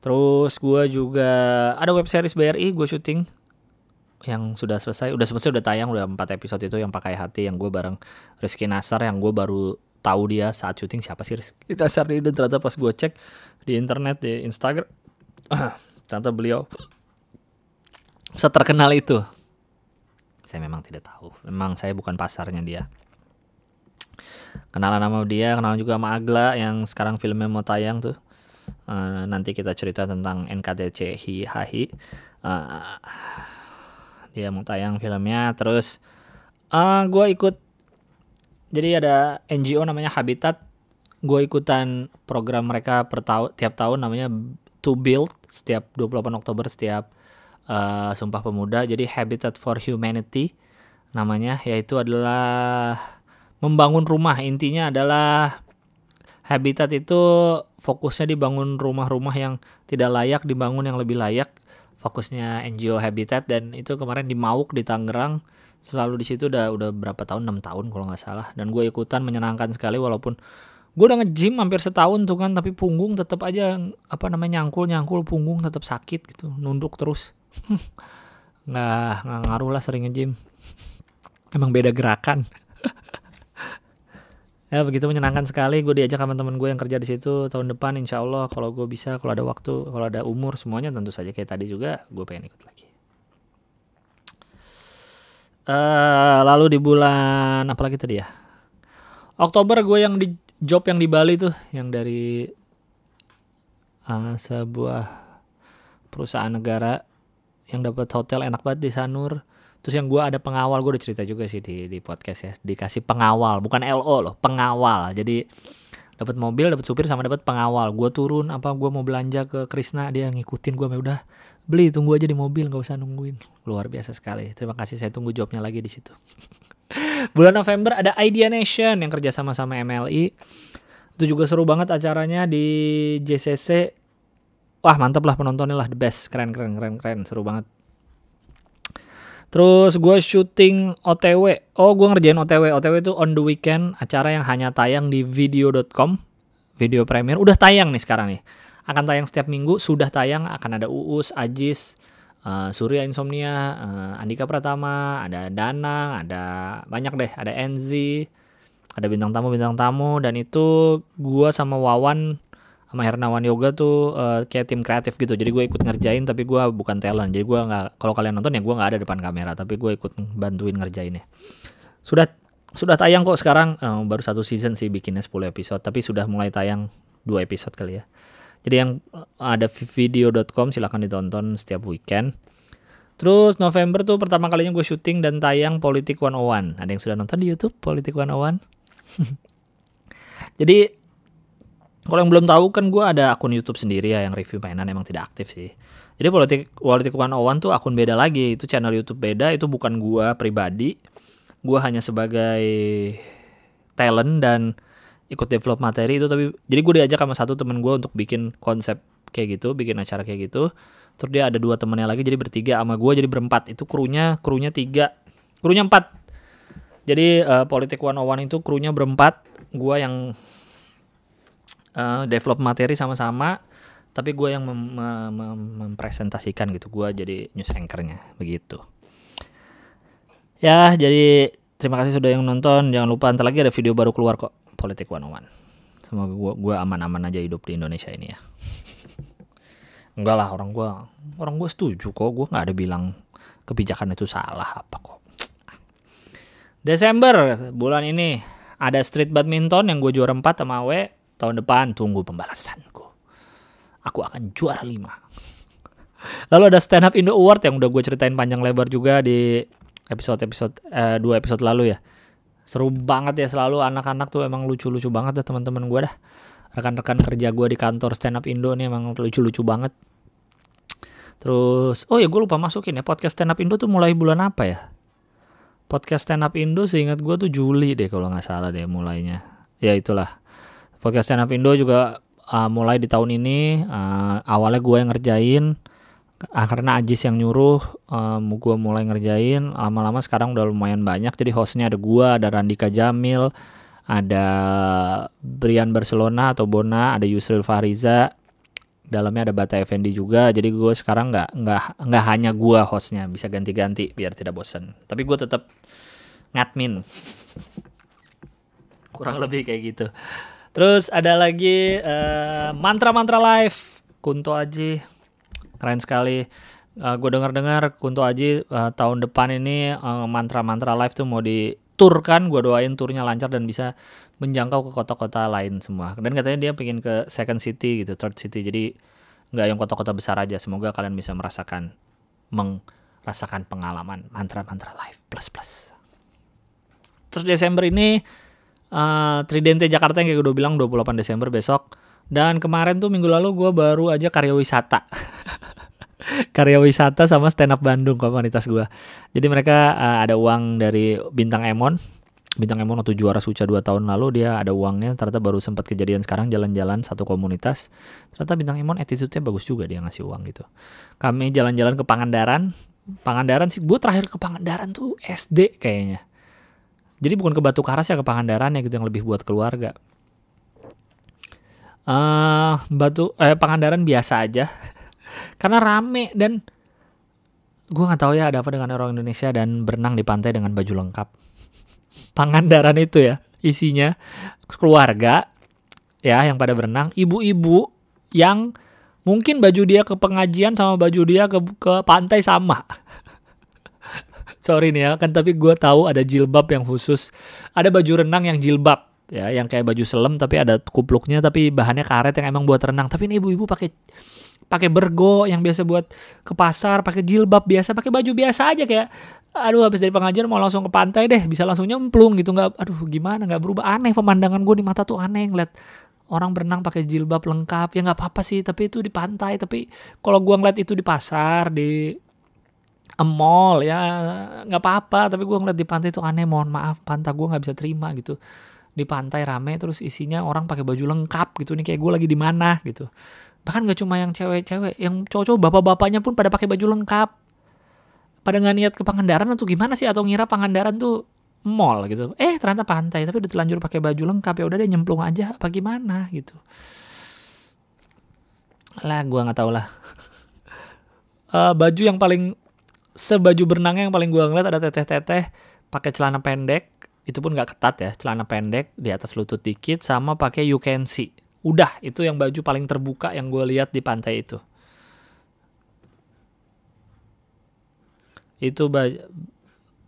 Terus gue juga ada web series BRI gue syuting yang sudah selesai. Udah selesai udah tayang udah empat episode itu yang pakai hati yang gue bareng Rizky Nasar yang gue baru tahu dia saat syuting siapa sih Rizky (laughs) Nasar ini dan ternyata pas gue cek di internet di Instagram (clears throat) ternyata beliau seterkenal itu saya memang tidak tahu. Memang saya bukan pasarnya dia. Kenalan sama dia kenalan juga sama Agla yang sekarang filmnya mau tayang tuh. Uh, nanti kita cerita tentang NKTC Hi uh, dia mau tayang filmnya terus uh, gue ikut jadi ada NGO namanya Habitat. Gue ikutan program mereka per tiap tahun namanya To Build setiap 28 Oktober setiap uh, Sumpah Pemuda. Jadi Habitat for Humanity namanya yaitu adalah membangun rumah. Intinya adalah habitat itu fokusnya dibangun rumah-rumah yang tidak layak dibangun yang lebih layak. Fokusnya NGO Habitat dan itu kemarin di Mauk di Tangerang. Selalu di situ udah udah berapa tahun? 6 tahun kalau nggak salah. Dan gue ikutan menyenangkan sekali walaupun gue udah nge-gym hampir setahun tuh kan tapi punggung tetap aja apa namanya nyangkul nyangkul punggung tetap sakit gitu nunduk terus (laughs) nggak nggak ngaruh lah sering nge-gym emang beda gerakan. (laughs) Ya begitu menyenangkan sekali. Gue diajak sama temen gue yang kerja di situ tahun depan insya Allah kalau gue bisa kalau ada waktu kalau ada umur semuanya tentu saja. Kayak tadi juga gue pengen ikut lagi. Uh, lalu di bulan apa lagi tadi ya? Oktober gue yang di job yang di Bali tuh yang dari uh, sebuah perusahaan negara yang dapat hotel enak banget di Sanur Terus yang gue ada pengawal, gue udah cerita juga sih di di podcast ya. Dikasih pengawal, bukan LO loh, pengawal. Jadi dapat mobil, dapat supir sama dapat pengawal. Gue turun apa gue mau belanja ke Krisna, dia ngikutin gue, udah beli tunggu aja di mobil, nggak usah nungguin. Luar biasa sekali. Terima kasih saya tunggu jawabnya lagi di situ. (laughs) Bulan November ada Idea Nation yang kerja sama sama MLI. Itu juga seru banget acaranya di JCC. Wah mantep lah penontonnya lah the best, keren keren keren keren, seru banget. Terus gue syuting OTW. Oh, gue ngerjain OTW. OTW itu on the weekend, acara yang hanya tayang di video.com. Video premier udah tayang nih sekarang nih. Akan tayang setiap minggu, sudah tayang akan ada Uus, Ajis, uh, Surya Insomnia, uh, Andika Pratama, ada Danang, ada banyak deh, ada Enzi, ada bintang tamu bintang tamu dan itu gue sama Wawan sama Hernawan Yoga tuh uh, kayak tim kreatif gitu. Jadi gue ikut ngerjain tapi gue bukan talent. Jadi gue nggak kalau kalian nonton ya gue nggak ada depan kamera tapi gue ikut bantuin ngerjainnya. Sudah sudah tayang kok sekarang. Uh, baru satu season sih bikinnya 10 episode tapi sudah mulai tayang dua episode kali ya. Jadi yang eh, ada video.com silahkan ditonton setiap weekend. Terus November tuh pertama kalinya gue syuting dan tayang Politik 101. Ada yang sudah nonton di YouTube Politik 101? (laughs) Jadi kalau yang belum tahu kan gue ada akun YouTube sendiri ya yang review mainan emang tidak aktif sih. Jadi politik politik one one tuh akun beda lagi, itu channel YouTube beda, itu bukan gue pribadi. Gue hanya sebagai talent dan ikut develop materi itu tapi jadi gue diajak sama satu temen gue untuk bikin konsep kayak gitu, bikin acara kayak gitu. Terus dia ada dua temennya lagi jadi bertiga sama gue jadi berempat. Itu krunya krunya tiga, krunya empat. Jadi uh, politik one one itu krunya berempat, gue yang uh, develop materi sama-sama tapi gue yang mem mem mempresentasikan gitu. Gue jadi news anchornya begitu. Ya jadi terima kasih sudah yang nonton. Jangan lupa ntar lagi ada video baru keluar kok. Politik one one. Semoga gue gue aman-aman aja hidup di Indonesia ini ya. Enggak lah orang gue orang gue setuju kok. Gue nggak ada bilang kebijakan itu salah apa kok. Desember bulan ini ada street badminton yang gue juara 4 sama Awe Tahun depan tunggu pembalasanku. Aku akan juara 5. Lalu ada Stand Up Indo Award yang udah gue ceritain panjang lebar juga di episode-episode eh, dua episode lalu ya. Seru banget ya selalu anak-anak tuh emang lucu-lucu banget ya teman-teman gue dah. Rekan-rekan kerja gue di kantor Stand Up Indo nih emang lucu-lucu banget. Terus, oh ya gue lupa masukin ya podcast Stand Up Indo tuh mulai bulan apa ya? Podcast Stand Up Indo seingat gue tuh Juli deh kalau nggak salah deh mulainya. Ya itulah podcast stand up Indo juga uh, mulai di tahun ini uh, awalnya gue yang ngerjain uh, karena Ajis yang nyuruh um, gue mulai ngerjain lama-lama sekarang udah lumayan banyak. Jadi hostnya ada gue ada Randika Jamil ada Brian Barcelona atau Bona ada Yusril Fariza dalamnya ada Bata Effendi juga. Jadi gue sekarang nggak nggak nggak hanya gue hostnya bisa ganti-ganti biar tidak bosan tapi gue tetap ngadmin. Kurang lebih kayak gitu terus ada lagi uh, mantra-mantra live. Kunto Aji keren sekali. Uh, gue dengar-dengar Kunto Aji uh, tahun depan ini uh, mantra-mantra live tuh mau diturkan. Gue doain turnya lancar dan bisa menjangkau ke kota-kota lain semua. Dan katanya dia pengen ke second city gitu third city. Jadi nggak yang kota-kota besar aja. Semoga kalian bisa merasakan merasakan pengalaman mantra-mantra live plus plus. Terus Desember ini uh, Tridente Jakarta yang kayak gue udah bilang 28 Desember besok. Dan kemarin tuh minggu lalu gue baru aja karya wisata. (laughs) Karya wisata sama stand up Bandung komunitas gue jadi mereka uh, ada uang dari bintang Emon. Bintang Emon waktu juara Suca 2 tahun lalu dia ada uangnya. Ternyata baru sempat kejadian sekarang jalan-jalan satu komunitas. Ternyata Bintang Emon attitude-nya bagus juga dia ngasih uang gitu. Kami jalan-jalan ke Pangandaran. Pangandaran sih gue terakhir ke Pangandaran tuh SD kayaknya jadi bukan ke Batu Karas ya ke Pangandaran ya gitu yang lebih buat keluarga. Uh, Batu eh Pangandaran biasa aja. (laughs) Karena rame dan gue nggak tahu ya ada apa dengan orang Indonesia dan berenang di pantai dengan baju lengkap. (laughs) Pangandaran itu ya isinya keluarga ya yang pada berenang, ibu-ibu yang mungkin baju dia ke pengajian sama baju dia ke ke pantai sama. (laughs) Sorry nih ya, kan tapi gue tahu ada jilbab yang khusus, ada baju renang yang jilbab ya, yang kayak baju selem tapi ada kupluknya tapi bahannya karet yang emang buat renang. Tapi ini ibu-ibu pakai pakai bergo yang biasa buat ke pasar, pakai jilbab biasa, pakai baju biasa aja kayak aduh habis dari pengajian mau langsung ke pantai deh bisa langsung nyemplung gitu. Nggak aduh gimana? Nggak berubah. Aneh pemandangan gue di mata tuh aneh ngeliat orang berenang pakai jilbab lengkap. Ya nggak apa-apa sih tapi itu di pantai. Tapi kalau gue ngeliat itu di pasar di mall ya. Nggak apa-apa tapi gue ngeliat di pantai itu aneh mohon maaf pantai gue nggak bisa terima gitu. Di pantai rame terus isinya orang pakai baju lengkap gitu. Nih kayak gue lagi di mana gitu. Bahkan gak cuma yang cewek-cewek yang cowok-cowok bapak-bapaknya pun pada pakai baju lengkap. Pada nggak niat ke Pangandaran atau gimana sih atau ngira Pangandaran tuh mall gitu. Eh ternyata pantai tapi udah terlanjur pakai baju lengkap ya udah deh nyemplung aja apa gimana gitu. Lah gua nggak tahu lah. Uh, (laughs) baju yang paling sebaju berenangnya yang paling gua ngeliat ada teteh-teteh pakai celana pendek itu pun nggak ketat ya celana pendek di atas lutut dikit sama pakai you can see udah itu yang baju paling terbuka yang gue lihat di pantai itu itu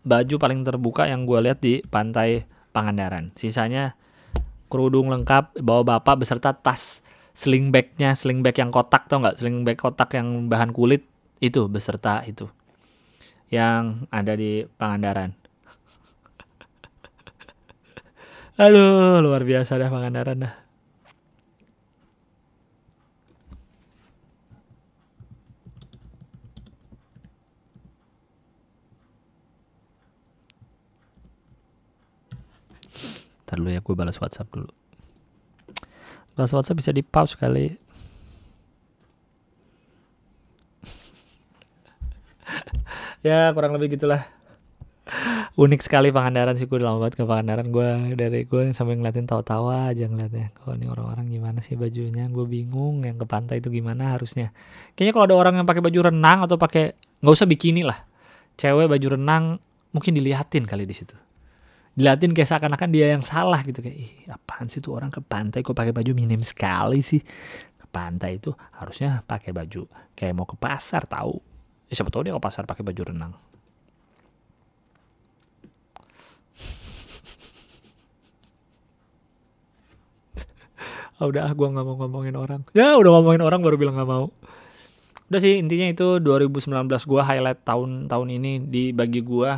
baju paling terbuka yang gue lihat di pantai Pangandaran. Sisanya kerudung lengkap, bawa bapak beserta tas sling bagnya, sling bag yang kotak tau nggak? Sling bag kotak yang bahan kulit itu beserta itu yang ada di Pangandaran. (laughs) Aduh, luar biasa dah Pangandaran dah. Ntar dulu ya gue balas WhatsApp dulu. Balas WhatsApp bisa di pause kali. Ya kurang lebih gitulah. Unik sekali Pangandaran sih gue lama banget ke Pangandaran gue dari gue sampai ngeliatin tawa-tawa aja ngeliatnya. Kok ini orang-orang gimana sih bajunya? Gue bingung yang ke pantai itu gimana harusnya. Kayaknya kalau ada orang yang pakai baju renang atau pakai nggak usah bikini lah. Cewek baju renang mungkin dilihatin kali di situ dilatih kayak seakan-akan dia yang salah gitu kayak ih apaan sih tuh orang ke pantai kok pakai baju minim sekali sih ke pantai itu harusnya pakai baju kayak mau ke pasar tahu ya, siapa tahu dia ke pasar pakai baju renang. Oh, udah gue nggak mau ngomongin orang. Ya udah ngomongin orang baru bilang nggak mau. Udah sih intinya itu 2019 gue highlight tahun tahun ini di bagi gue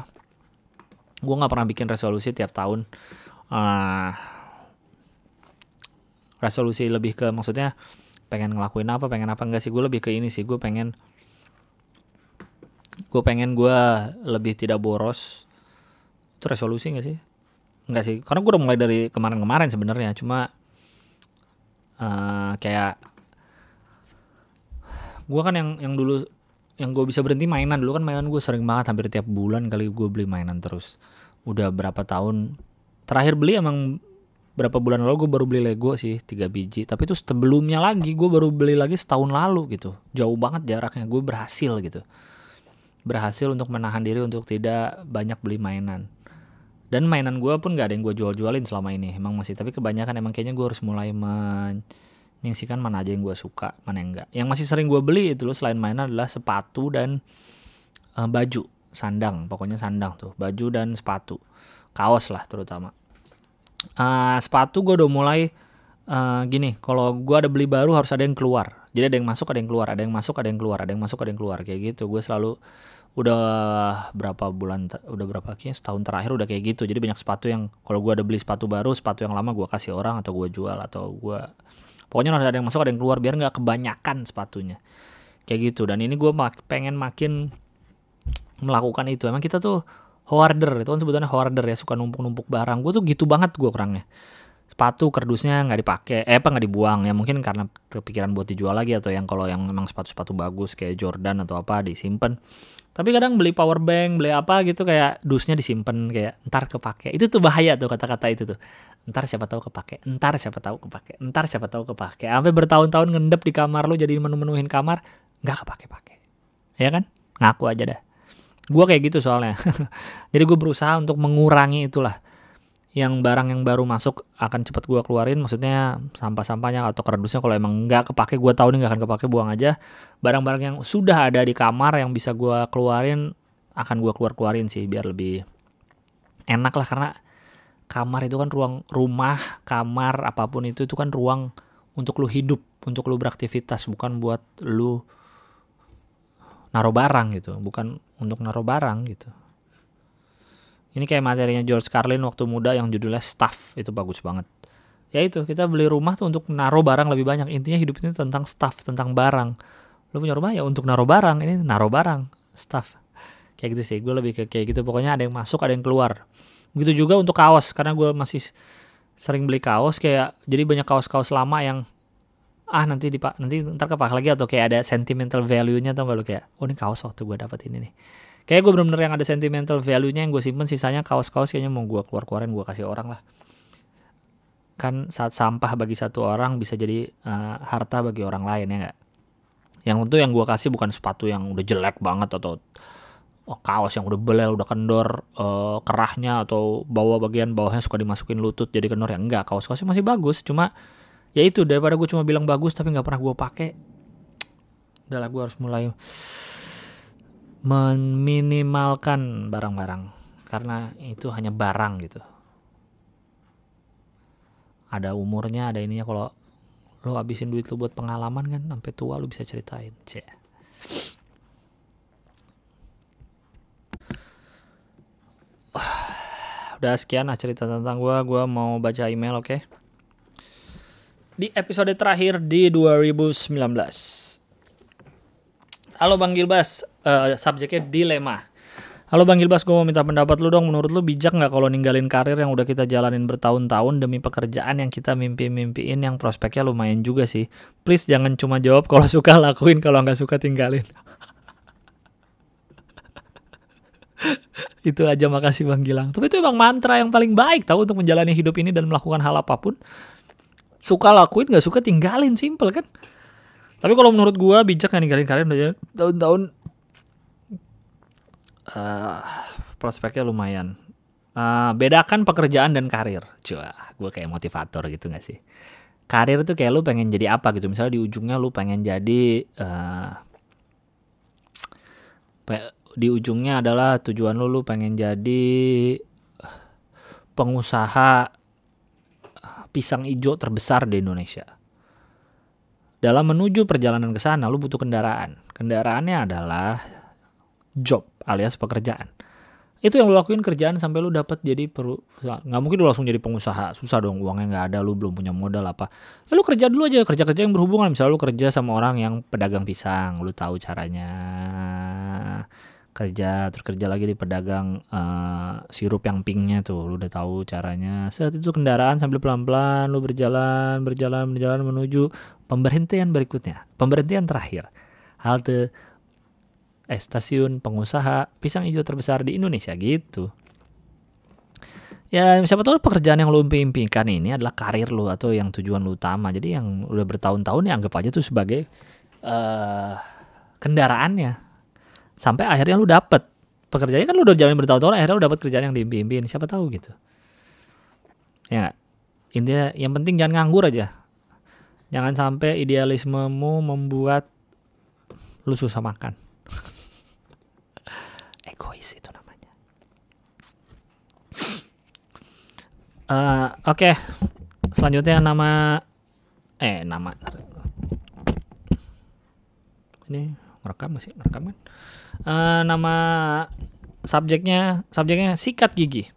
gue nggak pernah bikin resolusi tiap tahun. Uh, resolusi lebih ke maksudnya pengen ngelakuin apa pengen apa enggak sih. Gue lebih ke ini sih gue pengen gue pengen gue lebih tidak boros. Itu resolusi gak sih? Enggak sih. Karena gue udah mulai dari kemarin-kemarin sebenarnya. Cuma uh, kayak gue kan yang yang dulu yang gue bisa berhenti mainan. Dulu kan mainan gue sering banget hampir tiap bulan kali gue beli mainan terus. Udah berapa tahun terakhir beli emang berapa bulan lalu gue baru beli Lego sih tiga biji. Tapi itu sebelumnya lagi gue baru beli lagi setahun lalu gitu. Jauh banget jaraknya gue berhasil gitu berhasil untuk menahan diri untuk tidak banyak beli mainan. Dan mainan gue pun gak ada yang gue jual-jualin selama ini emang masih. Tapi kebanyakan emang kayaknya gue harus mulai menyingsikan mana aja yang gue suka mana yang enggak yang masih sering gue beli itu loh selain mainan adalah sepatu dan uh, baju. Sandang pokoknya sandang tuh. Baju dan sepatu. Kaos lah terutama. Uh, sepatu gue udah mulai uh, gini kalau gue ada beli baru harus ada yang keluar. Jadi ada yang masuk ada yang keluar ada yang masuk ada yang keluar ada yang masuk ada yang keluar. Kayak gitu. Gue selalu udah berapa bulan udah berapa kayaknya setahun terakhir udah kayak gitu. Jadi banyak sepatu yang kalau gue ada beli sepatu baru sepatu yang lama gue kasih orang atau gue jual atau gue pokoknya ada yang masuk ada yang keluar biar nggak kebanyakan sepatunya. Kayak gitu. Dan ini gue mak pengen makin melakukan itu. Emang kita tuh hoarder itu kan sebutannya hoarder ya suka numpuk-numpuk barang. Gue tuh gitu banget gue orangnya sepatu kardusnya nggak dipakai eh apa nggak dibuang ya. Mungkin karena kepikiran buat dijual lagi atau yang kalau yang memang sepatu-sepatu bagus kayak Jordan atau apa disimpan tapi kadang beli power bank beli apa gitu kayak dusnya disimpan kayak ntar kepake. Itu tuh bahaya tuh kata-kata itu tuh. Ntar siapa tahu kepake ntar siapa tahu kepake ntar siapa tahu kepake. Sampai bertahun-tahun ngendep di kamar lo jadi menu-menuhin kamar nggak kepake-pake. Ya kan? Ngaku aja dah. Gue kayak gitu soalnya. (laughs) Jadi gue berusaha untuk mengurangi itulah yang barang yang baru masuk akan cepat gue keluarin maksudnya sampah-sampahnya atau kardusnya kalau emang nggak kepake gue tahu nih nggak akan kepake buang aja. Barang-barang yang sudah ada di kamar yang bisa gue keluarin akan gue keluar keluarin sih biar lebih enak lah karena kamar itu kan ruang rumah kamar apa pun itu itu kan ruang untuk lu hidup untuk lu beraktivitas bukan buat lu naruh barang gitu bukan untuk naruh barang gitu ini kayak materinya George Carlin waktu muda yang judulnya Stuff. Itu bagus banget. Ya itu kita beli rumah tuh untuk naruh barang lebih banyak. Intinya hidup ini tentang stuff tentang barang. Lu punya rumah? Ya untuk naruh barang. Ini naruh barang stuff. Kayak gitu sih. Gue lebih ke kayak gitu. Pokoknya ada yang masuk ada yang keluar. Begitu juga untuk kaos. Karena gue masih sering beli kaos kayak jadi banyak kaos-kaos lama yang ah nanti di pak nanti ntar kepakai lagi. Atau kayak ada sentimental value-nya atau gak lu? Kayak oh ini kaos waktu gue dapat ini. nih kayak gue bener-bener yang ada sentimental value-nya yang gue simpen sisanya kaos-kaos kayaknya mau gue keluar-keluarin gue kasih orang lah. Kan saat sampah bagi satu orang bisa jadi uh, harta bagi orang lain ya nggak? Yang tentu yang gue kasih bukan sepatu yang udah jelek banget atau oh, kaos yang udah belel udah kendor uh, kerahnya atau bawah bagian bawahnya suka dimasukin lutut jadi kendor ya enggak kaos-kaosnya masih bagus cuma ya itu daripada gue cuma bilang bagus tapi nggak pernah gue pakai (tsk) udahlah gue harus mulai meminimalkan barang-barang. Karena itu hanya barang gitu. Ada umurnya ada ininya. Kalau lo habisin duit lo buat pengalaman kan sampai tua lo bisa ceritain. Cek. (sighs) Udah sekian lah cerita tentang gue gue mau baca email oke? Okay? di episode terakhir di 2019. Halo Bang Gilbas, uh, subjeknya dilema. Halo Bang Gilbas, gue mau minta pendapat lu dong. Menurut lu bijak nggak kalau ninggalin karir yang udah kita jalanin bertahun-tahun demi pekerjaan yang kita mimpi-mimpiin yang prospeknya lumayan juga sih. Please jangan cuma jawab kalau (laughs) suka lakuin, kalau nggak suka tinggalin. itu aja makasih Bang Gilang. Tapi itu emang mantra yang paling baik tahu untuk menjalani hidup ini dan melakukan hal apa pun suka lakuin nggak suka tinggalin simple kan tapi kalau menurut gua bijak yang ninggalin karir udah tahun-tahun. Uh, prospeknya lumayan. Uh, bedakan pekerjaan dan karir. Coba gua kayak motivator gitu gak sih? Karir itu kayak lu pengen jadi apa gitu. Misalnya di ujungnya lu pengen jadi uh, di ujungnya adalah tujuan lu lu pengen jadi pengusaha pisang hijau terbesar di Indonesia. Dalam menuju perjalanan ke sana, lu butuh kendaraan. Kendaraannya adalah job alias pekerjaan. Itu yang lu lakuin kerjaan sampai lu dapat jadi perlu nggak mungkin lu langsung jadi pengusaha. Susah dong, uangnya nggak ada, lu belum punya modal apa. Ya lu kerja dulu aja, kerja-kerja yang berhubungan. Misalnya lu kerja sama orang yang pedagang pisang, lu tahu caranya kerja terus kerja lagi di pedagang uh, sirup yang pinknya tuh lu udah tahu caranya saat itu kendaraan sambil pelan-pelan lu berjalan berjalan berjalan menuju pemberhentian berikutnya. Pemberhentian terakhir. Halte eh stasiun pengusaha pisang hijau terbesar di Indonesia gitu. Ya siapa tahu pekerjaan yang lu impikan ini adalah karir lu atau yang tujuan lu utama. Jadi yang udah bertahun-tahun ya anggap aja tuh sebagai uh, kendaraannya. Sampai akhirnya lu dapet. Pekerjaannya kan lu udah jalan bertahun-tahun akhirnya lu dapet kerjaan yang diimpi-impiin. Siapa tahu gitu. Ya intinya yang penting jangan nganggur aja jangan sampai idealismemu membuat lu susah makan. (laughs) Egois itu namanya. Uh, oke. Okay. selanjutnya nama eh nama. Ini ngerekam masih ngerekam kan? Uh, nama subjeknya subjeknya sikat gigi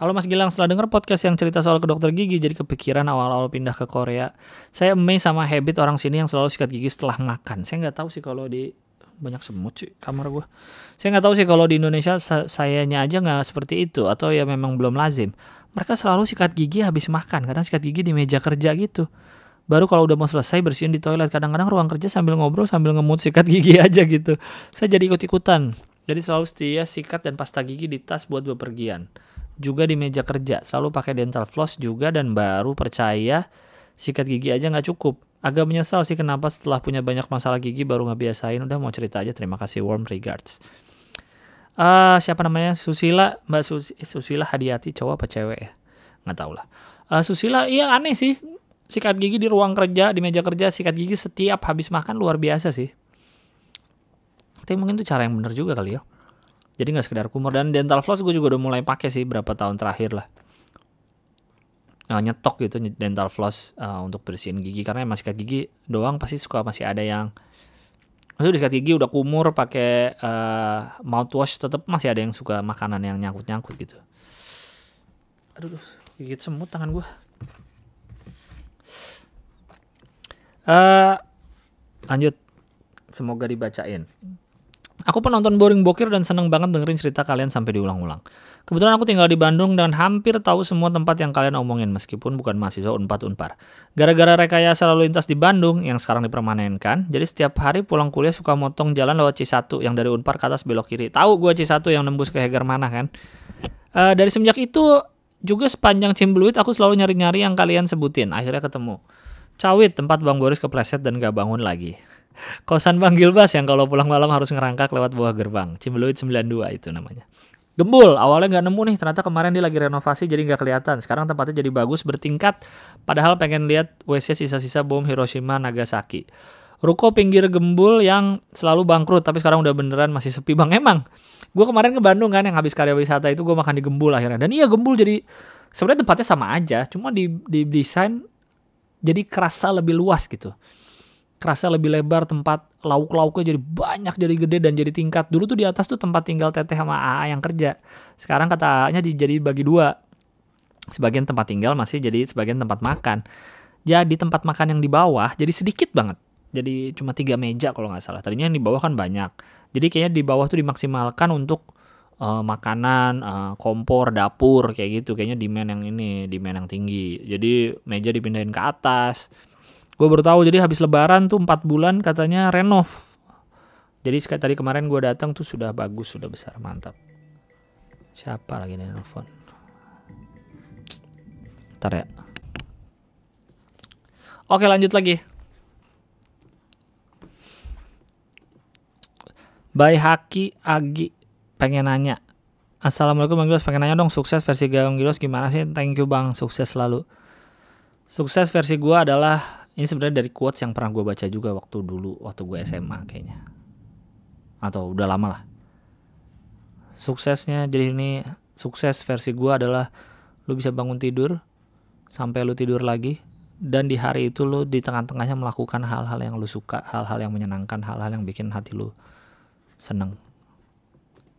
Halo Mas Gilang, setelah denger podcast yang cerita soal ke dokter gigi, jadi kepikiran awal-awal pindah ke Korea. Saya amazed sama habit orang sini yang selalu sikat gigi setelah makan. Saya nggak tahu sih kalau di banyak semut sih kamar gue. Saya nggak tahu sih kalau di Indonesia sa sayanya aja nggak seperti itu atau ya memang belum lazim. Mereka selalu sikat gigi habis makan, kadang sikat gigi di meja kerja gitu. Baru kalau udah mau selesai bersihin di toilet, kadang-kadang ruang kerja sambil ngobrol sambil ngemut sikat gigi (laughs) aja gitu. Saya jadi ikut-ikutan. Jadi selalu setia sikat dan pasta gigi di tas buat bepergian juga di meja kerja. Selalu pakai dental floss juga dan baru percaya sikat gigi aja nggak cukup. Agak menyesal sih kenapa setelah punya banyak masalah gigi baru nggak biasain udah mau cerita aja. Terima kasih warm regards. Uh, siapa namanya? Susila. Mbak Sus Susila Hadiati cowok apa cewek ya? Nggak tahu lah. Uh, Susila iya aneh sih. Sikat gigi di ruang kerja di meja kerja sikat gigi setiap habis makan luar biasa sih. Tapi mungkin itu cara yang benar juga kali ya jadi nggak sekedar kumur. Dan dental floss gue juga udah mulai pakai sih berapa tahun terakhir lah. Uh, nyetok gitu dental floss uh, untuk bersihin gigi. Karena emang sikat gigi doang pasti suka masih ada yang maksudnya sikat gigi udah kumur pakai uh, mouthwash tetap masih ada yang suka makanan yang nyangkut nyangkut gitu. Aduh gigit semut tangan gue uh, lanjut. Semoga dibacain Aku penonton boring bokir dan seneng banget dengerin cerita kalian sampai diulang-ulang. Kebetulan aku tinggal di Bandung dan hampir tahu semua tempat yang kalian omongin meskipun bukan mahasiswa Unpad Unpar. Gara-gara rekayasa lalu lintas di Bandung yang sekarang dipermanenkan, jadi setiap hari pulang kuliah suka motong jalan lewat C1 yang dari Unpar ke atas belok kiri. Tahu gue C1 yang nembus ke Hegar mana kan? Uh, dari semenjak itu juga sepanjang Cimbluit aku selalu nyari-nyari yang kalian sebutin. Akhirnya ketemu. Cawit tempat Bang Boris kepleset dan gak bangun lagi. Kosan Bang Gilbas yang kalau pulang malam harus ngerangkak lewat bawah gerbang. Cimbeluit 92 itu namanya. Gembul, awalnya nggak nemu nih, ternyata kemarin dia lagi renovasi jadi nggak kelihatan. Sekarang tempatnya jadi bagus, bertingkat, padahal pengen lihat WC sisa-sisa bom Hiroshima Nagasaki. Ruko pinggir gembul yang selalu bangkrut, tapi sekarang udah beneran masih sepi bang. Emang, gue kemarin ke Bandung kan yang habis karya wisata itu gue makan di gembul akhirnya. Dan iya gembul jadi sebenarnya tempatnya sama aja, cuma di, di desain jadi kerasa lebih luas gitu kerasa lebih lebar tempat lauk-lauknya jadi banyak jadi gede dan jadi tingkat. Dulu tuh di atas tuh tempat tinggal teteh sama AA yang kerja. Sekarang kata nya jadi bagi dua. Sebagian tempat tinggal masih jadi sebagian tempat makan. Jadi tempat makan yang di bawah jadi sedikit banget. Jadi cuma tiga meja kalau nggak salah. Tadinya yang di bawah kan banyak. Jadi kayaknya di bawah tuh dimaksimalkan untuk uh, makanan uh, kompor dapur kayak gitu. Kayaknya demand yang ini demand yang tinggi. Jadi meja dipindahin ke atas gue baru tahu jadi habis lebaran tuh empat bulan katanya renov. Jadi tadi kemarin gue datang tuh sudah bagus sudah besar mantap. Siapa lagi nih nelfon? Ntar ya. Oke lanjut lagi. By Haki Agi pengen nanya. Assalamualaikum Bang Gilos. Pengen nanya dong sukses versi Bang Gilos gimana sih? Thank you Bang. Sukses selalu. Sukses versi gue adalah ini sebenarnya dari quotes yang pernah gue baca juga waktu dulu waktu gue SMA kayaknya. Atau udah lama lah. Suksesnya jadi ini sukses versi gue adalah lu bisa bangun tidur sampai lu tidur lagi dan di hari itu lu di tengah-tengahnya melakukan hal-hal yang lu suka hal-hal yang menyenangkan hal-hal yang bikin hati lu seneng.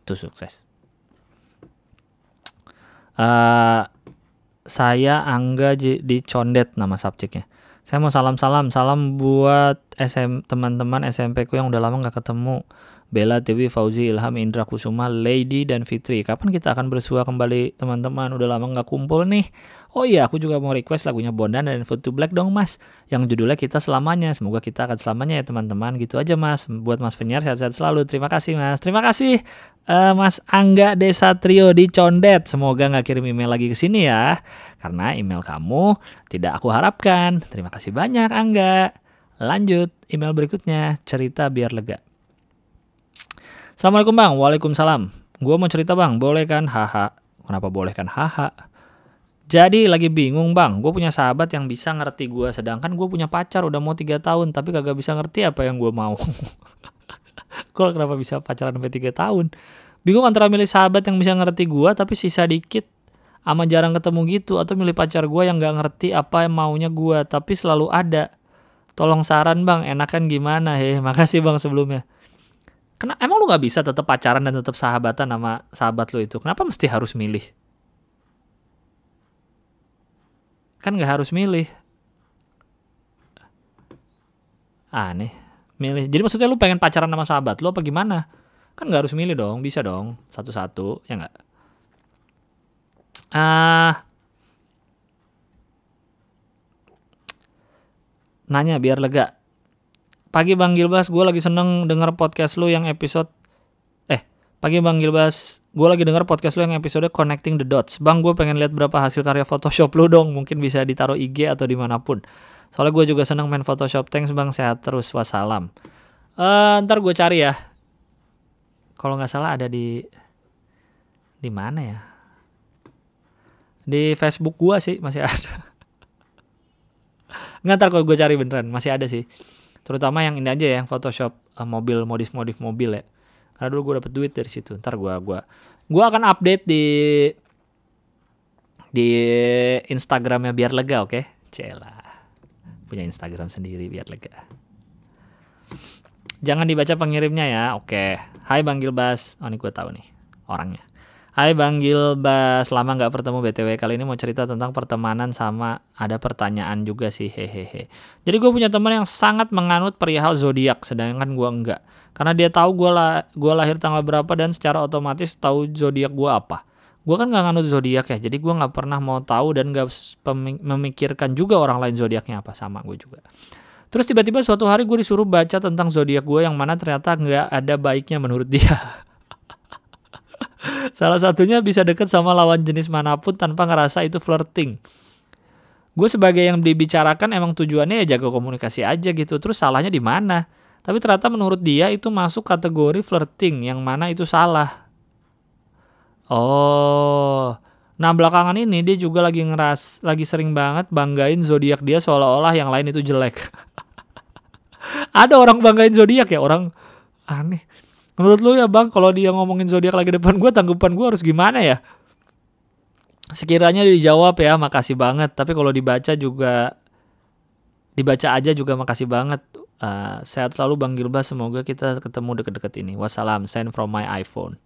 Itu sukses. Uh, saya Angga di Condet nama subjeknya saya mau salam-salam, salam buat SM teman-teman SMP ku yang udah lama nggak ketemu. Bella, Tiwi, Fauzi, Ilham, Indra, Kusuma, Lady, dan Fitri. Kapan kita akan bersua kembali teman-teman? Udah lama nggak kumpul nih. Oh iya, aku juga mau request lagunya Bondan dan Food to Black dong mas. Yang judulnya Kita Selamanya. Semoga kita akan selamanya ya teman-teman. Gitu aja mas. Buat mas penyiar sehat-sehat selalu. Terima kasih mas. Terima kasih uh, Mas Angga Desa Trio di Condet. Semoga nggak kirim email lagi ke sini ya. Karena email kamu tidak aku harapkan. Terima kasih banyak Angga. Lanjut, email berikutnya. Cerita biar lega. Assalamualaikum bang, waalaikumsalam. Gue mau cerita bang, boleh kan? Haha. Kenapa boleh kan? Haha. Jadi lagi bingung bang, gue punya sahabat yang bisa ngerti gue, sedangkan gue punya pacar udah mau tiga tahun, tapi kagak bisa ngerti apa yang gue mau. (laughs) Gue kenapa bisa pacaran sampai tiga tahun? Bingung antara milih sahabat yang bisa ngerti gue, tapi sisa dikit, ama jarang ketemu gitu, atau milih pacar gue yang gak ngerti apa yang maunya gue, tapi selalu ada. Tolong saran bang, enakan gimana? Heh, makasih bang sebelumnya. Kenapa emang lu nggak bisa tetap pacaran dan tetap sahabatan sama sahabat lu itu? Kenapa mesti harus milih? Kan nggak harus milih. Aneh, milih. Jadi maksudnya lu pengen pacaran sama sahabat lu apa gimana? Kan nggak harus milih dong, bisa dong satu-satu, ya nggak? Ah, uh, nanya biar lega Pagi Bang Gilbas, gue lagi seneng denger podcast lu yang episode eh pagi Bang Gilbas, gue lagi denger podcast lu yang episode Connecting the Dots. Bang, gue pengen lihat berapa hasil karya Photoshop lu dong, mungkin bisa ditaruh IG atau di mana pun. Soalnya gue juga seneng main Photoshop. Thanks Bang, sehat terus. Wassalam. Uh, ntar gue cari ya. Kalau nggak salah ada di di mana ya? Di Facebook gue sih masih (laughs) ada. Nggak ntar kalau gue cari beneran masih ada sih terutama yang ini aja ya yang Photoshop uh, mobil modif-modif mobil ya karena dulu gue dapet duit dari situ ntar gue gua gua akan update di di Instagramnya biar lega oke okay? cela punya Instagram sendiri biar lega jangan dibaca pengirimnya ya oke okay. Hai Bang Gilbas oh ini gue tahu nih orangnya Hai Bang Gilbas, lama nggak bertemu BTW. Kali ini mau cerita tentang pertemanan sama ada pertanyaan juga sih, hehehe. Jadi gue punya teman yang sangat menganut perihal zodiak, sedangkan gue enggak. Karena dia tahu gue lah, gua lahir tanggal berapa dan secara otomatis tahu zodiak gue apa. Gue kan nggak nganut zodiak ya, jadi gue nggak pernah mau tahu dan nggak memikirkan juga orang lain zodiaknya apa sama gue juga. Terus tiba-tiba suatu hari gue disuruh baca tentang zodiak gue yang mana ternyata nggak ada baiknya menurut dia. (laughs) Salah satunya bisa deket sama lawan jenis mana pun tanpa ngerasa itu flirting. Gue sebagai yang dibicarakan emang tujuannya ya jaga komunikasi aja gitu. Terus salahnya di mana? Tapi ternyata menurut dia itu masuk kategori flirting yang mana itu salah. Oh. Nah, belakangan ini dia juga lagi ngeras lagi sering banget banggain zodiak dia seolah-olah yang lain itu jelek. (laughs) Ada orang banggain zodiak ya, orang aneh. Menurut lu ya bang, kalau dia ngomongin zodiak lagi depan gue, tanggapan gue harus gimana ya? Sekiranya dijawab ya, makasih banget. Tapi kalau dibaca juga, dibaca aja juga makasih banget. Uh, sehat selalu Bang Gilbas, semoga kita ketemu deket-deket ini. Wassalam, send from my iPhone.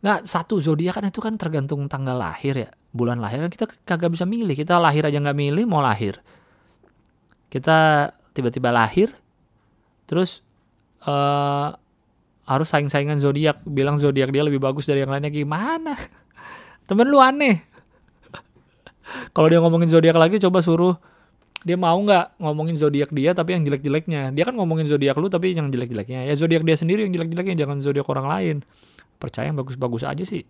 Nggak, satu zodiak kan itu kan tergantung tanggal lahir ya. Bulan lahir kan kita kagak bisa milih. Kita lahir aja nggak milih, mau lahir. Kita tiba-tiba lahir, terus uh, harus saing-saingan zodiak bilang zodiak dia lebih bagus dari yang lainnya gimana? (laughs) Temen lu aneh. (laughs) Kalau dia ngomongin zodiak lagi coba suruh dia mau nggak ngomongin zodiak dia tapi yang jelek-jeleknya? Dia kan ngomongin zodiak lu tapi yang jelek-jeleknya. Ya zodiak dia sendiri yang jelek-jeleknya jangan zodiak orang lain. Percaya yang bagus-bagus aja sih.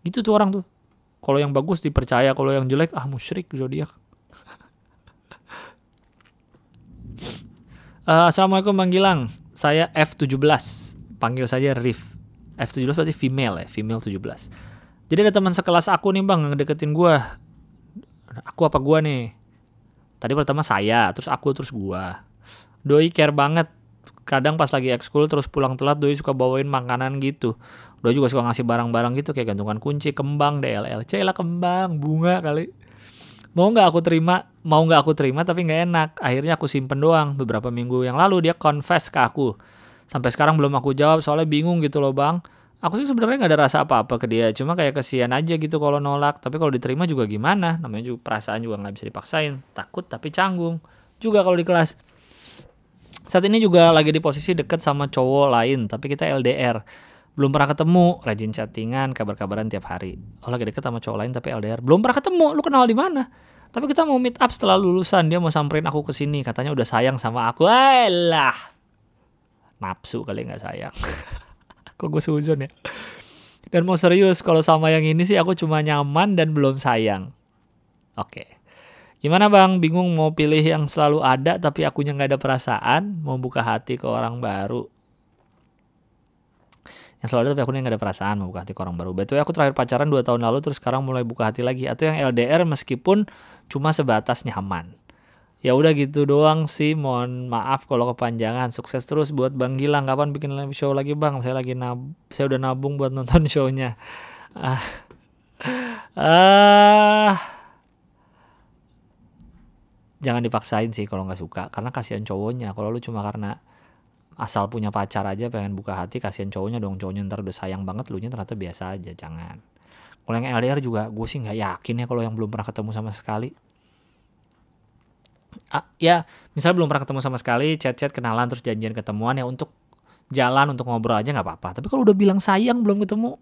Gitu tuh orang tuh. Kalau yang bagus dipercaya kalau yang jelek ah musyrik zodiak. Uh, (laughs) assalamualaikum bang Gilang. Saya F17 panggil saja Rif. F17 berarti female ya, female 17. Jadi ada teman sekelas aku nih bang yang deketin gue. Aku apa gue nih? Tadi pertama saya, terus aku, terus gue. Doi care banget. Kadang pas lagi ekskul terus pulang telat Doi suka bawain makanan gitu. Doi juga suka ngasih barang-barang gitu kayak gantungan kunci, kembang, DLL. Cila kembang, bunga kali. Mau nggak aku terima? Mau nggak aku terima tapi nggak enak. Akhirnya aku simpen doang. Beberapa minggu yang lalu dia confess ke aku sampai sekarang belum aku jawab soalnya bingung gitu loh bang aku sih sebenarnya nggak ada rasa apa-apa ke dia cuma kayak kesian aja gitu kalau nolak tapi kalau diterima juga gimana namanya juga perasaan juga nggak bisa dipaksain takut tapi canggung juga kalau di kelas Saat ini juga lagi di posisi deket sama cowok lain, tapi kita LDR. Belum pernah ketemu, rajin chattingan, kabar-kabaran tiap hari. Oh lagi deket sama cowok lain tapi LDR. Belum pernah ketemu, lu kenal di mana? Tapi kita mau meet up setelah lulusan, dia mau samperin aku ke sini, katanya udah sayang sama aku. Alah. Nafsu kali nggak sayang. (laughs) Kok gue suzon ya? Dan mau serius, kalau sama yang ini sih aku cuma nyaman dan belum sayang. Oke. Gimana bang? Bingung mau pilih yang selalu ada tapi akunya nggak ada perasaan, mau buka hati ke orang baru. Yang selalu ada tapi akunya nggak ada perasaan, mau buka hati ke orang baru. Betul aku terakhir pacaran 2 tahun lalu terus sekarang mulai buka hati lagi. Atau yang LDR meskipun cuma sebatas nyaman. Ya udah gitu doang sih. Mohon maaf kalau kepanjangan. Sukses terus buat Bang Gilang. Kapan bikin live show lagi Bang? Saya lagi nab saya udah nabung buat nonton (laughs) shownya. Ah. Ah jangan dipaksain sih kalau nggak suka karena kasihan cowoknya kalau lu cuma karena asal punya pacar aja pengen buka hati kasihan cowoknya dong cowoknya ntar udah sayang banget lu nya ternyata biasa aja jangan kalau yang LDR juga gue sih nggak yakin ya kalau yang belum pernah ketemu sama sekali ya misalnya belum pernah ketemu sama sekali chat-chat kenalan terus janjian ketemuan ya untuk jalan untuk ngobrol aja nggak apa-apa tapi kalau udah bilang sayang belum ketemu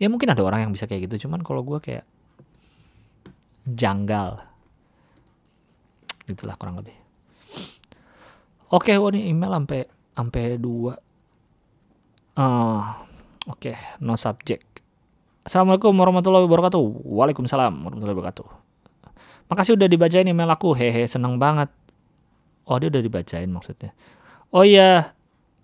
ya mungkin ada orang yang bisa kayak gitu cuman kalau gue kayak janggal. Itulah kurang lebih. Oke, oh ini email sampai sampai dua. Uh, Oke, okay, no subject. Assalamualaikum warahmatullahi wabarakatuh. Waalaikumsalam warahmatullahi wabarakatuh. Makasih udah dibacain email aku. Hehe, seneng banget. Oh, dia udah dibacain maksudnya. Oh iya,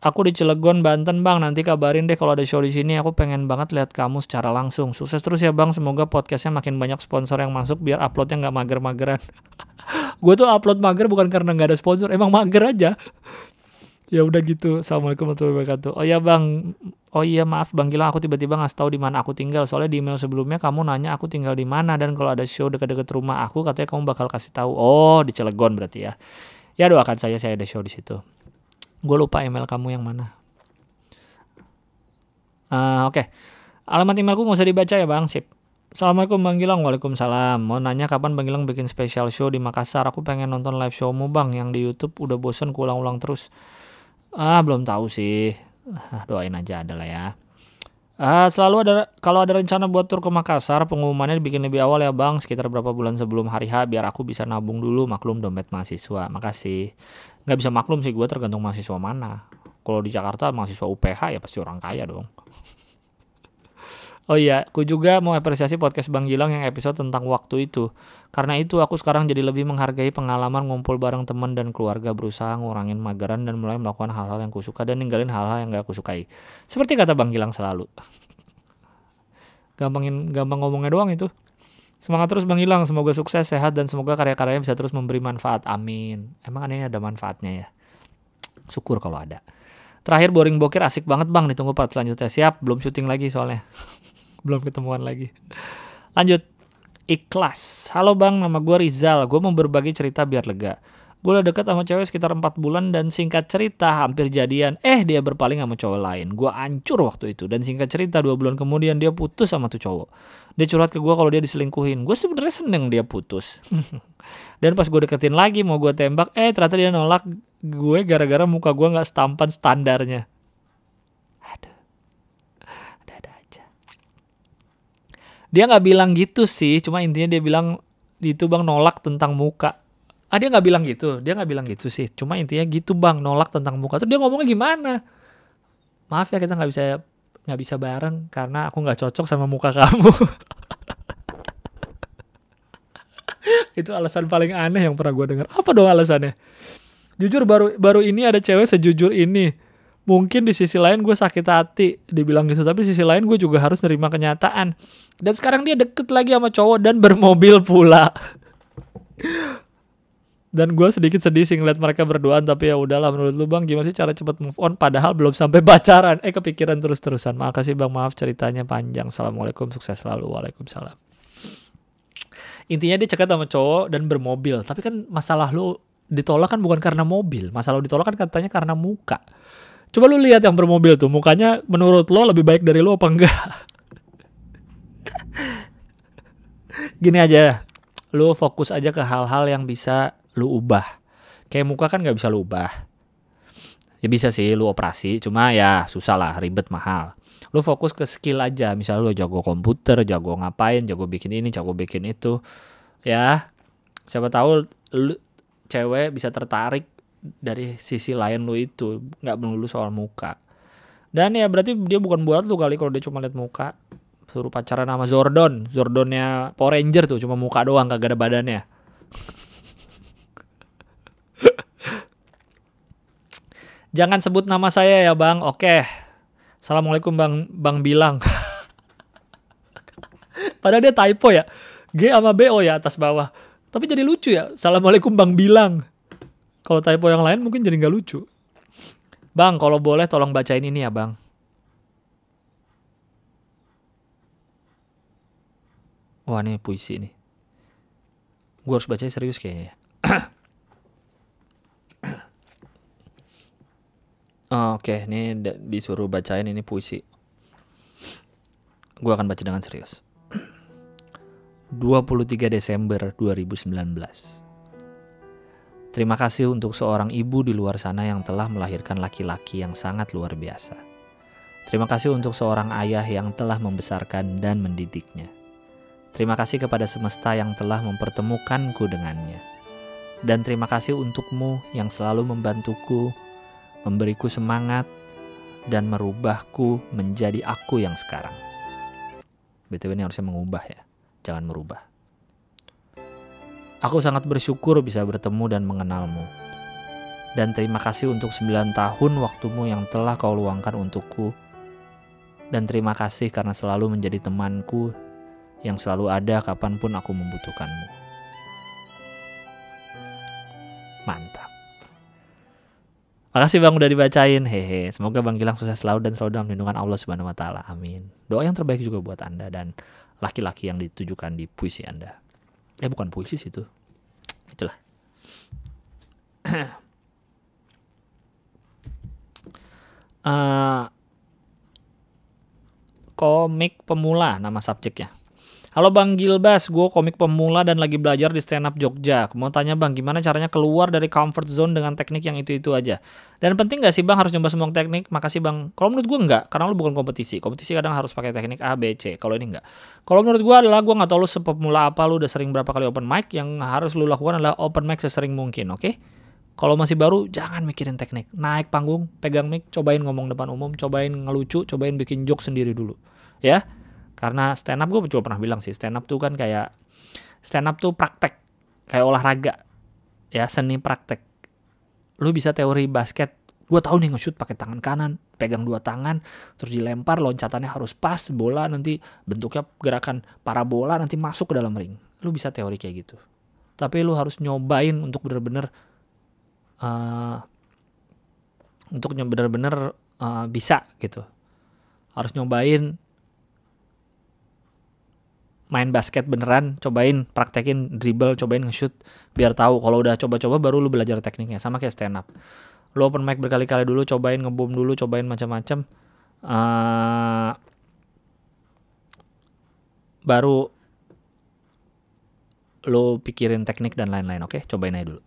Aku di Cilegon, Banten, Bang. Nanti kabarin deh kalau ada show di sini. Aku pengen banget lihat kamu secara langsung. Sukses terus ya, Bang. Semoga podcastnya makin banyak sponsor yang masuk biar uploadnya nggak mager-mageran. (laughs) gue tuh upload mager bukan karena nggak ada sponsor, emang mager aja. Ya udah gitu. Assalamualaikum warahmatullahi wabarakatuh. Oh iya, Bang. Oh iya, maaf Bang Gilang, aku tiba-tiba ngasih tahu di mana aku tinggal. Soalnya di email sebelumnya kamu nanya aku tinggal di mana dan kalau ada show dekat-dekat rumah aku katanya kamu bakal kasih tahu. Oh, di Cilegon berarti ya. Ya doakan saya saya ada show di situ. Gue lupa email kamu yang mana. Uh, Oke, okay. alamat emailku nggak usah dibaca ya bang, sip. Assalamualaikum Bang Gilang, Waalaikumsalam. Mau nanya kapan Bang Gilang bikin special show di Makassar? Aku pengen nonton live showmu Bang, yang di YouTube udah bosen kulang-ulang terus. Ah, belum tahu sih. Ah, doain aja ada lah ya. Uh, selalu ada kalau ada rencana buat tur ke Makassar, pengumumannya dibikin lebih awal ya Bang, sekitar berapa bulan sebelum hari H biar aku bisa nabung dulu maklum dompet mahasiswa. Makasih. Nggak bisa maklum sih gue tergantung mahasiswa mana. Kalau di Jakarta mahasiswa UPH ya pasti orang kaya dong. Oh iya, aku juga mau apresiasi podcast Bang Gilang yang episode tentang waktu itu. Karena itu aku sekarang jadi lebih menghargai pengalaman ngumpul bareng teman dan keluarga berusaha ngurangin mageran dan mulai melakukan hal-hal yang kusuka dan ninggalin hal-hal yang gak kusukai. Seperti kata Bang Gilang selalu. (laughs) Gampangin, gampang ngomongnya doang itu. Semangat terus Bang Gilang, semoga sukses, sehat, dan semoga karya-karyanya bisa terus memberi manfaat. Amin. Emang ini ada manfaatnya ya? Syukur kalau ada. Terakhir boring bokir asik banget bang, ditunggu part selanjutnya. Siap, belum syuting lagi soalnya (laughs) belum ketemuan lagi. Lanjut. Ikhlas. Halo bang, nama gue Rizal. Gue mau berbagi cerita biar lega. Gue udah deket sama cewek sekitar 4 bulan dan singkat cerita hampir jadian. Eh dia berpaling sama cowok lain. Gue ancur waktu itu. Dan singkat cerita 2 bulan kemudian dia putus sama tuh cowok. Dia curhat ke gue kalau dia diselingkuhin. Gue sebenarnya seneng dia putus. (laughs) dan pas gue deketin lagi mau gue tembak. Eh ternyata dia nolak gue gara-gara muka gue gak setampan standarnya. Dia nggak bilang gitu sih cuma intinya dia bilang itu bang nolak tentang muka. Ah dia nggak bilang gitu dia nggak bilang gitu sih. Cuma intinya gitu bang nolak tentang muka. Terus dia ngomongnya gimana? Maaf ya kita nggak bisa nggak bisa bareng karena aku nggak cocok sama muka kamu. (laughs) Itu alasan paling aneh yang pernah gue dengar apa dong alasannya? Jujur baru baru ini ada cewek sejujur ini mungkin di sisi lain gue sakit hati dibilang gitu tapi di sisi lain gue juga harus nerima kenyataan. Dan sekarang dia deket lagi sama cowok dan bermobil pula. Dan gue sedikit sedih sih ngeliat mereka berduaan tapi ya udahlah menurut lu bang gimana sih cara cepat move on? Padahal belum sampai pacaran. Eh kepikiran terus terusan makasih bang maaf ceritanya panjang. Assalamualaikum sukses selalu. Waalaikumsalam. Intinya dia cekat sama cowok dan bermobil. Tapi kan masalah lu ditolak kan bukan karena mobil. Masalah lu ditolak kan katanya karena muka Coba lu lihat yang bermobil tuh, mukanya menurut lo lebih baik dari lo apa enggak? (laughs) Gini aja, lu fokus aja ke hal-hal yang bisa lu ubah. kayak muka kan nggak bisa lu ubah ya bisa sih lu operasi cuma ya susah lah ribet mahal lu fokus ke skill aja misalnya lu jago komputer jago ngapain jago bikin ini jago bikin itu ya siapa tahu lu cewek bisa tertarik dari sisi lain lu itu nggak melulu soal muka dan ya berarti dia bukan buat lu kali kalau dia cuma lihat muka suruh pacaran sama Zordon Zordonnya Power Ranger tuh cuma muka doang kagak ada badannya (laughs) Jangan sebut nama saya ya bang. Oke. Assalamualaikum bang bang bilang. (laughs) Padahal dia typo ya. G sama B O ya atas bawah. Tapi jadi lucu ya. Assalamualaikum bang bilang. Kalau typo yang lain mungkin jadi nggak lucu. Bang, kalau boleh tolong bacain ini ya bang. Wah ini puisi nih. Gue harus baca serius kayaknya. Oh, (coughs) Oke, okay. ini disuruh bacain ini puisi. Gue akan baca dengan serius. (coughs) 23 Desember 2019. Terima kasih untuk seorang ibu di luar sana yang telah melahirkan laki-laki yang sangat luar biasa. Terima kasih untuk seorang ayah yang telah membesarkan dan mendidiknya. Terima kasih kepada semesta yang telah mempertemukanku dengannya. Dan terima kasih untukmu yang selalu membantuku memberiku semangat, dan merubahku menjadi aku yang sekarang. BTW ini harusnya mengubah ya, jangan merubah. Aku sangat bersyukur bisa bertemu dan mengenalmu. Dan terima kasih untuk 9 tahun waktumu yang telah kau luangkan untukku. Dan terima kasih karena selalu menjadi temanku yang selalu ada kapan pun aku membutuhkanmu. Mantap. Makasih Bang udah dibacain. Hehe. Semoga Bang Gilang sukses selalu dan selalu dalam lindungan Allah Subhanahu wa taala. Amin. Doa yang terbaik juga buat Anda dan laki-laki yang ditujukan di puisi Anda. Eh bukan puisi sih itu. Itulah. uh, (clears throat) komik pemula nama subjeknya. Halo Bang Gilbas, gue komik pemula dan lagi belajar di stand up Jogja. Mau tanya Bang, gimana caranya keluar dari comfort zone dengan teknik yang itu-itu aja? Dan penting gak sih Bang harus nyoba semua teknik? Makasih Bang. Kalau menurut gue enggak, karena lu bukan kompetisi. Kompetisi kadang harus pakai teknik A, B, C. Kalau ini enggak. Kalau menurut gue adalah gue gak tau lu sepemula apa, lu udah sering berapa kali open mic. Yang harus lu lakukan adalah open mic sesering mungkin, oke? Okay? Kalau masih baru, jangan mikirin teknik. Naik panggung, pegang mic, cobain ngomong depan umum, cobain ngelucu, cobain bikin joke sendiri dulu. Ya, karena stand up gue juga pernah bilang sih, stand up tuh kan kayak stand up tuh praktek, kayak olahraga. Ya, seni praktek. Lu bisa teori basket, gue tahu nih nge-shoot pakai tangan kanan, pegang dua tangan, terus dilempar, loncatannya harus pas, bola nanti bentuknya gerakan parabola nanti masuk ke dalam ring. Lu bisa teori kayak gitu. Tapi lu harus nyobain untuk bener-bener uh, untuk bener-bener uh, bisa gitu. Harus nyobain main basket beneran, cobain praktekin dribble, cobain nge-shoot biar tahu kalau udah coba-coba baru lu belajar tekniknya sama kayak stand up. Lu open mic berkali-kali dulu, cobain ngebom dulu, cobain macam-macam. Uh, baru lu pikirin teknik dan lain-lain, oke? Okay? Cobain aja dulu.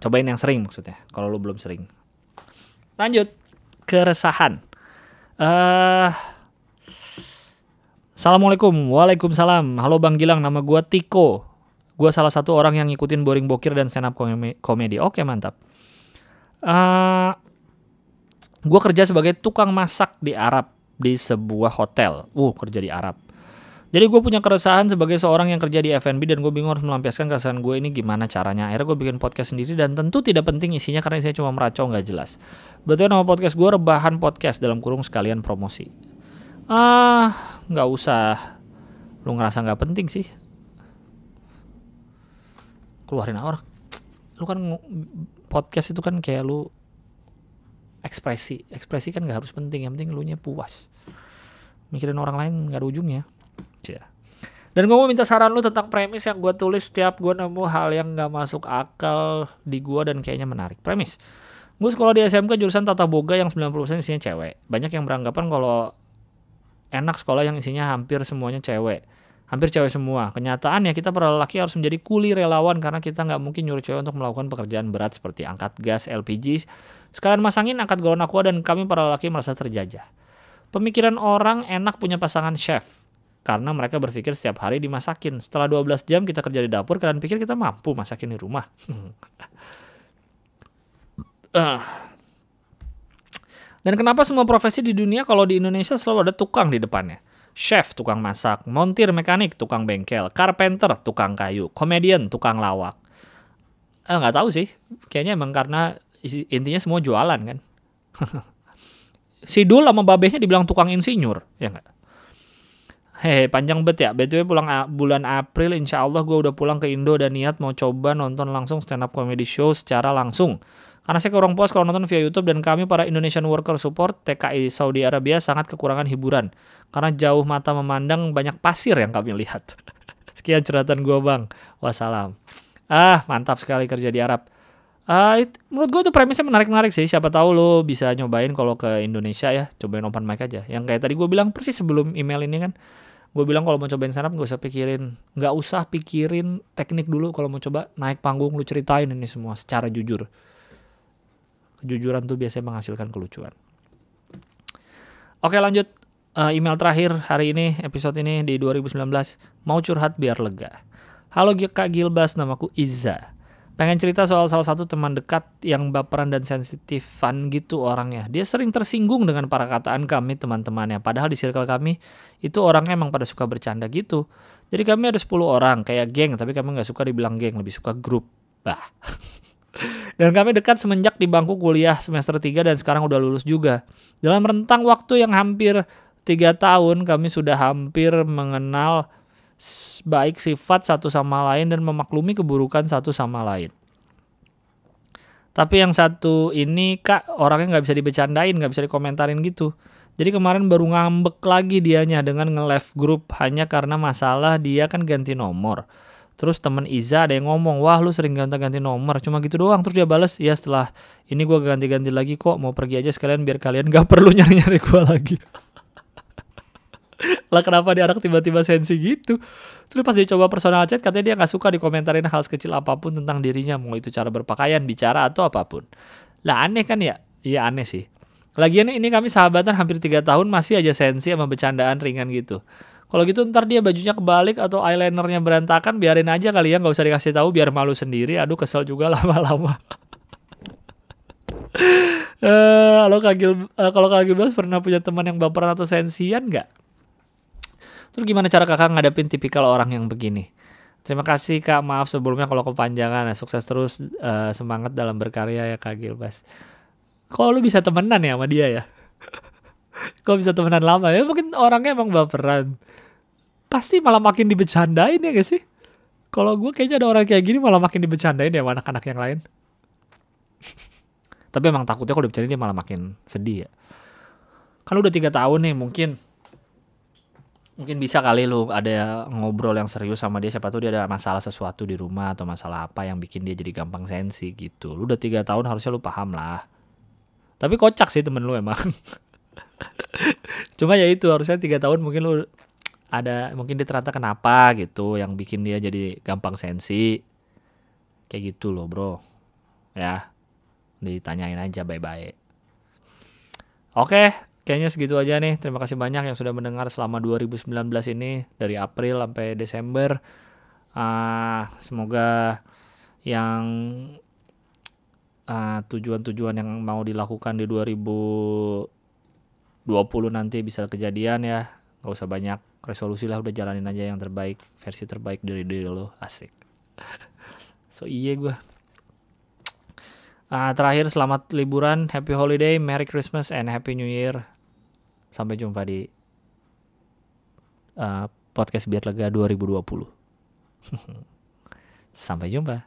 Cobain yang sering maksudnya, kalau lu belum sering. Lanjut, keresahan. Eh uh, Assalamualaikum, waalaikumsalam. Halo Bang Gilang, nama gue Tiko. Gue salah satu orang yang ngikutin Boring Bokir dan stand up komedi. Oke, mantap. Uh, eh, gue kerja sebagai tukang masak di Arab di sebuah hotel. Uh, kerja di Arab. Jadi gue punya keresahan sebagai seorang yang kerja di F&B dan gue bingung harus melampiaskan keresahan gue ini gimana caranya. Akhirnya gue bikin podcast sendiri dan tentu tidak penting isinya karena saya cuma meracau nggak jelas. Betul nama podcast gue rebahan podcast dalam kurung sekalian promosi ah nggak usah. Lu ngerasa nggak penting sih. Keluarin orang lu kan podcast itu kan kayak lu ekspresi. Ekspresi kan nggak harus penting yang penting lu nya puas. Mikirin orang lain nggak ada ujungnya. Cia. dan gue mau minta saran lu tentang premis yang gue tulis setiap gue nemu hal yang nggak masuk akal di gue dan kayaknya menarik. Premis. Gue sekolah di SMK jurusan tata boga yang 90% isinya cewek. Banyak yang beranggapan kalau enak sekolah yang isinya hampir semuanya cewek. hampir cewek semua. Kenyataannya kita para lelaki harus menjadi kuli relawan karena kita nggak mungkin nyuruh cewek untuk melakukan pekerjaan berat seperti angkat gas, LPG, sekalian masangin angkat galon aqua dan kami para lelaki merasa terjajah. Pemikiran orang enak punya pasangan chef karena mereka berpikir setiap hari dimasakin. Setelah 12 jam kita kerja di dapur, kalian pikir kita mampu masakin di rumah. uh. (laughs) Dan kenapa semua profesi di dunia kalau di Indonesia selalu ada tukang di depannya? Chef, tukang masak, montir mekanik, tukang bengkel, carpenter, tukang kayu, komedian, tukang lawak. Eh, nggak tahu sih, kayaknya emang karena intinya semua jualan kan. (laughs) si Dul sama babehnya dibilang tukang insinyur, ya nggak? Hehe, panjang bet ya. BTW pulang bulan April, insya Allah gue udah pulang ke Indo dan niat mau coba nonton langsung stand up comedy show secara langsung. Karena saya kurang puas kalau nonton via YouTube dan kami para Indonesian Worker Support TKI Saudi Arabia sangat kekurangan hiburan. Karena jauh mata memandang banyak pasir yang kami lihat. (laughs) Sekian ceratan gua bang. Wassalam. Ah mantap sekali kerja di Arab. Uh, it, menurut gue tuh premisnya menarik-menarik sih. Siapa tahu lo bisa nyobain kalau ke Indonesia ya, cobain open mic aja. Yang kayak tadi gue bilang persis sebelum email ini kan, gue bilang kalau mau cobain stand up gak usah pikirin, nggak usah pikirin teknik dulu. Kalau mau coba naik panggung lu ceritain ini semua secara jujur kejujuran tuh biasanya menghasilkan kelucuan. Oke lanjut uh, email terakhir hari ini episode ini di 2019 mau curhat biar lega. Halo Kak Gilbas namaku Iza. Pengen cerita soal salah satu teman dekat yang baperan dan sensitifan gitu orangnya. Dia sering tersinggung dengan para kataan kami teman-temannya. Padahal di circle kami itu orangnya emang pada suka bercanda gitu. Jadi kami ada 10 orang kayak geng tapi kami nggak suka dibilang geng, lebih suka grup. Bah. (laughs) Dan kami dekat semenjak di bangku kuliah semester 3 dan sekarang udah lulus juga. Dalam rentang waktu yang hampir 3 tahun kami sudah hampir mengenal baik sifat satu sama lain dan memaklumi keburukan satu sama lain. Tapi yang satu ini kak orangnya nggak bisa dibecandain, nggak bisa dikomentarin gitu. Jadi kemarin baru ngambek lagi dianya dengan nge-left grup hanya karena masalah dia kan ganti nomor. Terus temen Iza ada yang ngomong, wah lu sering ganti-ganti nomor, cuma gitu doang. Terus dia bales, ya setelah ini gue ganti-ganti lagi kok, mau pergi aja sekalian biar kalian gak (laughs) perlu nyari-nyari gue lagi. (laughs) lah kenapa dia anak tiba-tiba sensi gitu? Terus pas dia coba personal chat, katanya dia gak suka dikomentarin hal sekecil apa pun tentang dirinya, mau itu cara berpakaian, bicara, atau apa pun. Lah aneh kan ya? Iya aneh sih. Lagian ini kami sahabatan hampir 3 tahun masih aja sensi sama bercandaan ringan gitu. Kalau gitu ntar dia bajunya kebalik atau eyelinernya berantakan, biarin aja kali ya, nggak usah dikasih tahu biar malu sendiri. Aduh kesel juga (laughs) lama-lama. uh, kalau kagil uh, kalau kagil bos pernah punya teman yang baperan atau sensian nggak? Terus gimana cara kakak ngadepin tipikal orang yang begini? Terima kasih kak, maaf sebelumnya kalau kepanjangan. Sukses terus, uh, semangat dalam berkarya ya kak Gilbas. Kok lu bisa temenan ya sama dia ya? (laughs) Kok bisa temenan lama ya? Mungkin orangnya emang baperan pasti malah makin dibecandain ya gak sih? Kalau gue kayaknya ada orang kayak gini malah makin dibecandain ya sama anak-anak yang lain. Tapi emang takutnya kalau dibecandain dia malah makin sedih ya. Kan udah tiga tahun nih mungkin mungkin bisa kali lu ada ngobrol yang serius sama dia siapa tuh dia ada masalah sesuatu di rumah atau masalah apa yang bikin dia jadi gampang sensi gitu lu udah tiga tahun harusnya lu paham lah tapi kocak sih temen lu emang (laughs) cuma ya itu harusnya tiga tahun mungkin lu ada mungkin dia ternyata kenapa gitu yang bikin dia jadi gampang sensi. Kayak gitu loh bro. Ya ditanyain aja baik-baik. Oke kayaknya segitu aja nih. Terima kasih banyak yang sudah mendengar selama 2019 ini dari April sampai Desember. Uh, semoga yang tujuan tujuan-tujuan yang mau dilakukan di 2020 nanti bisa kejadian ya. Gak usah banyak resolusi lah udah jalanin aja yang terbaik versi terbaik dari diri lo asik. So iya gue uh, terakhir selamat liburan happy holiday merry christmas and happy new year. Sampai jumpa di uh, podcast biar lega 2020 (laughs) sampai jumpa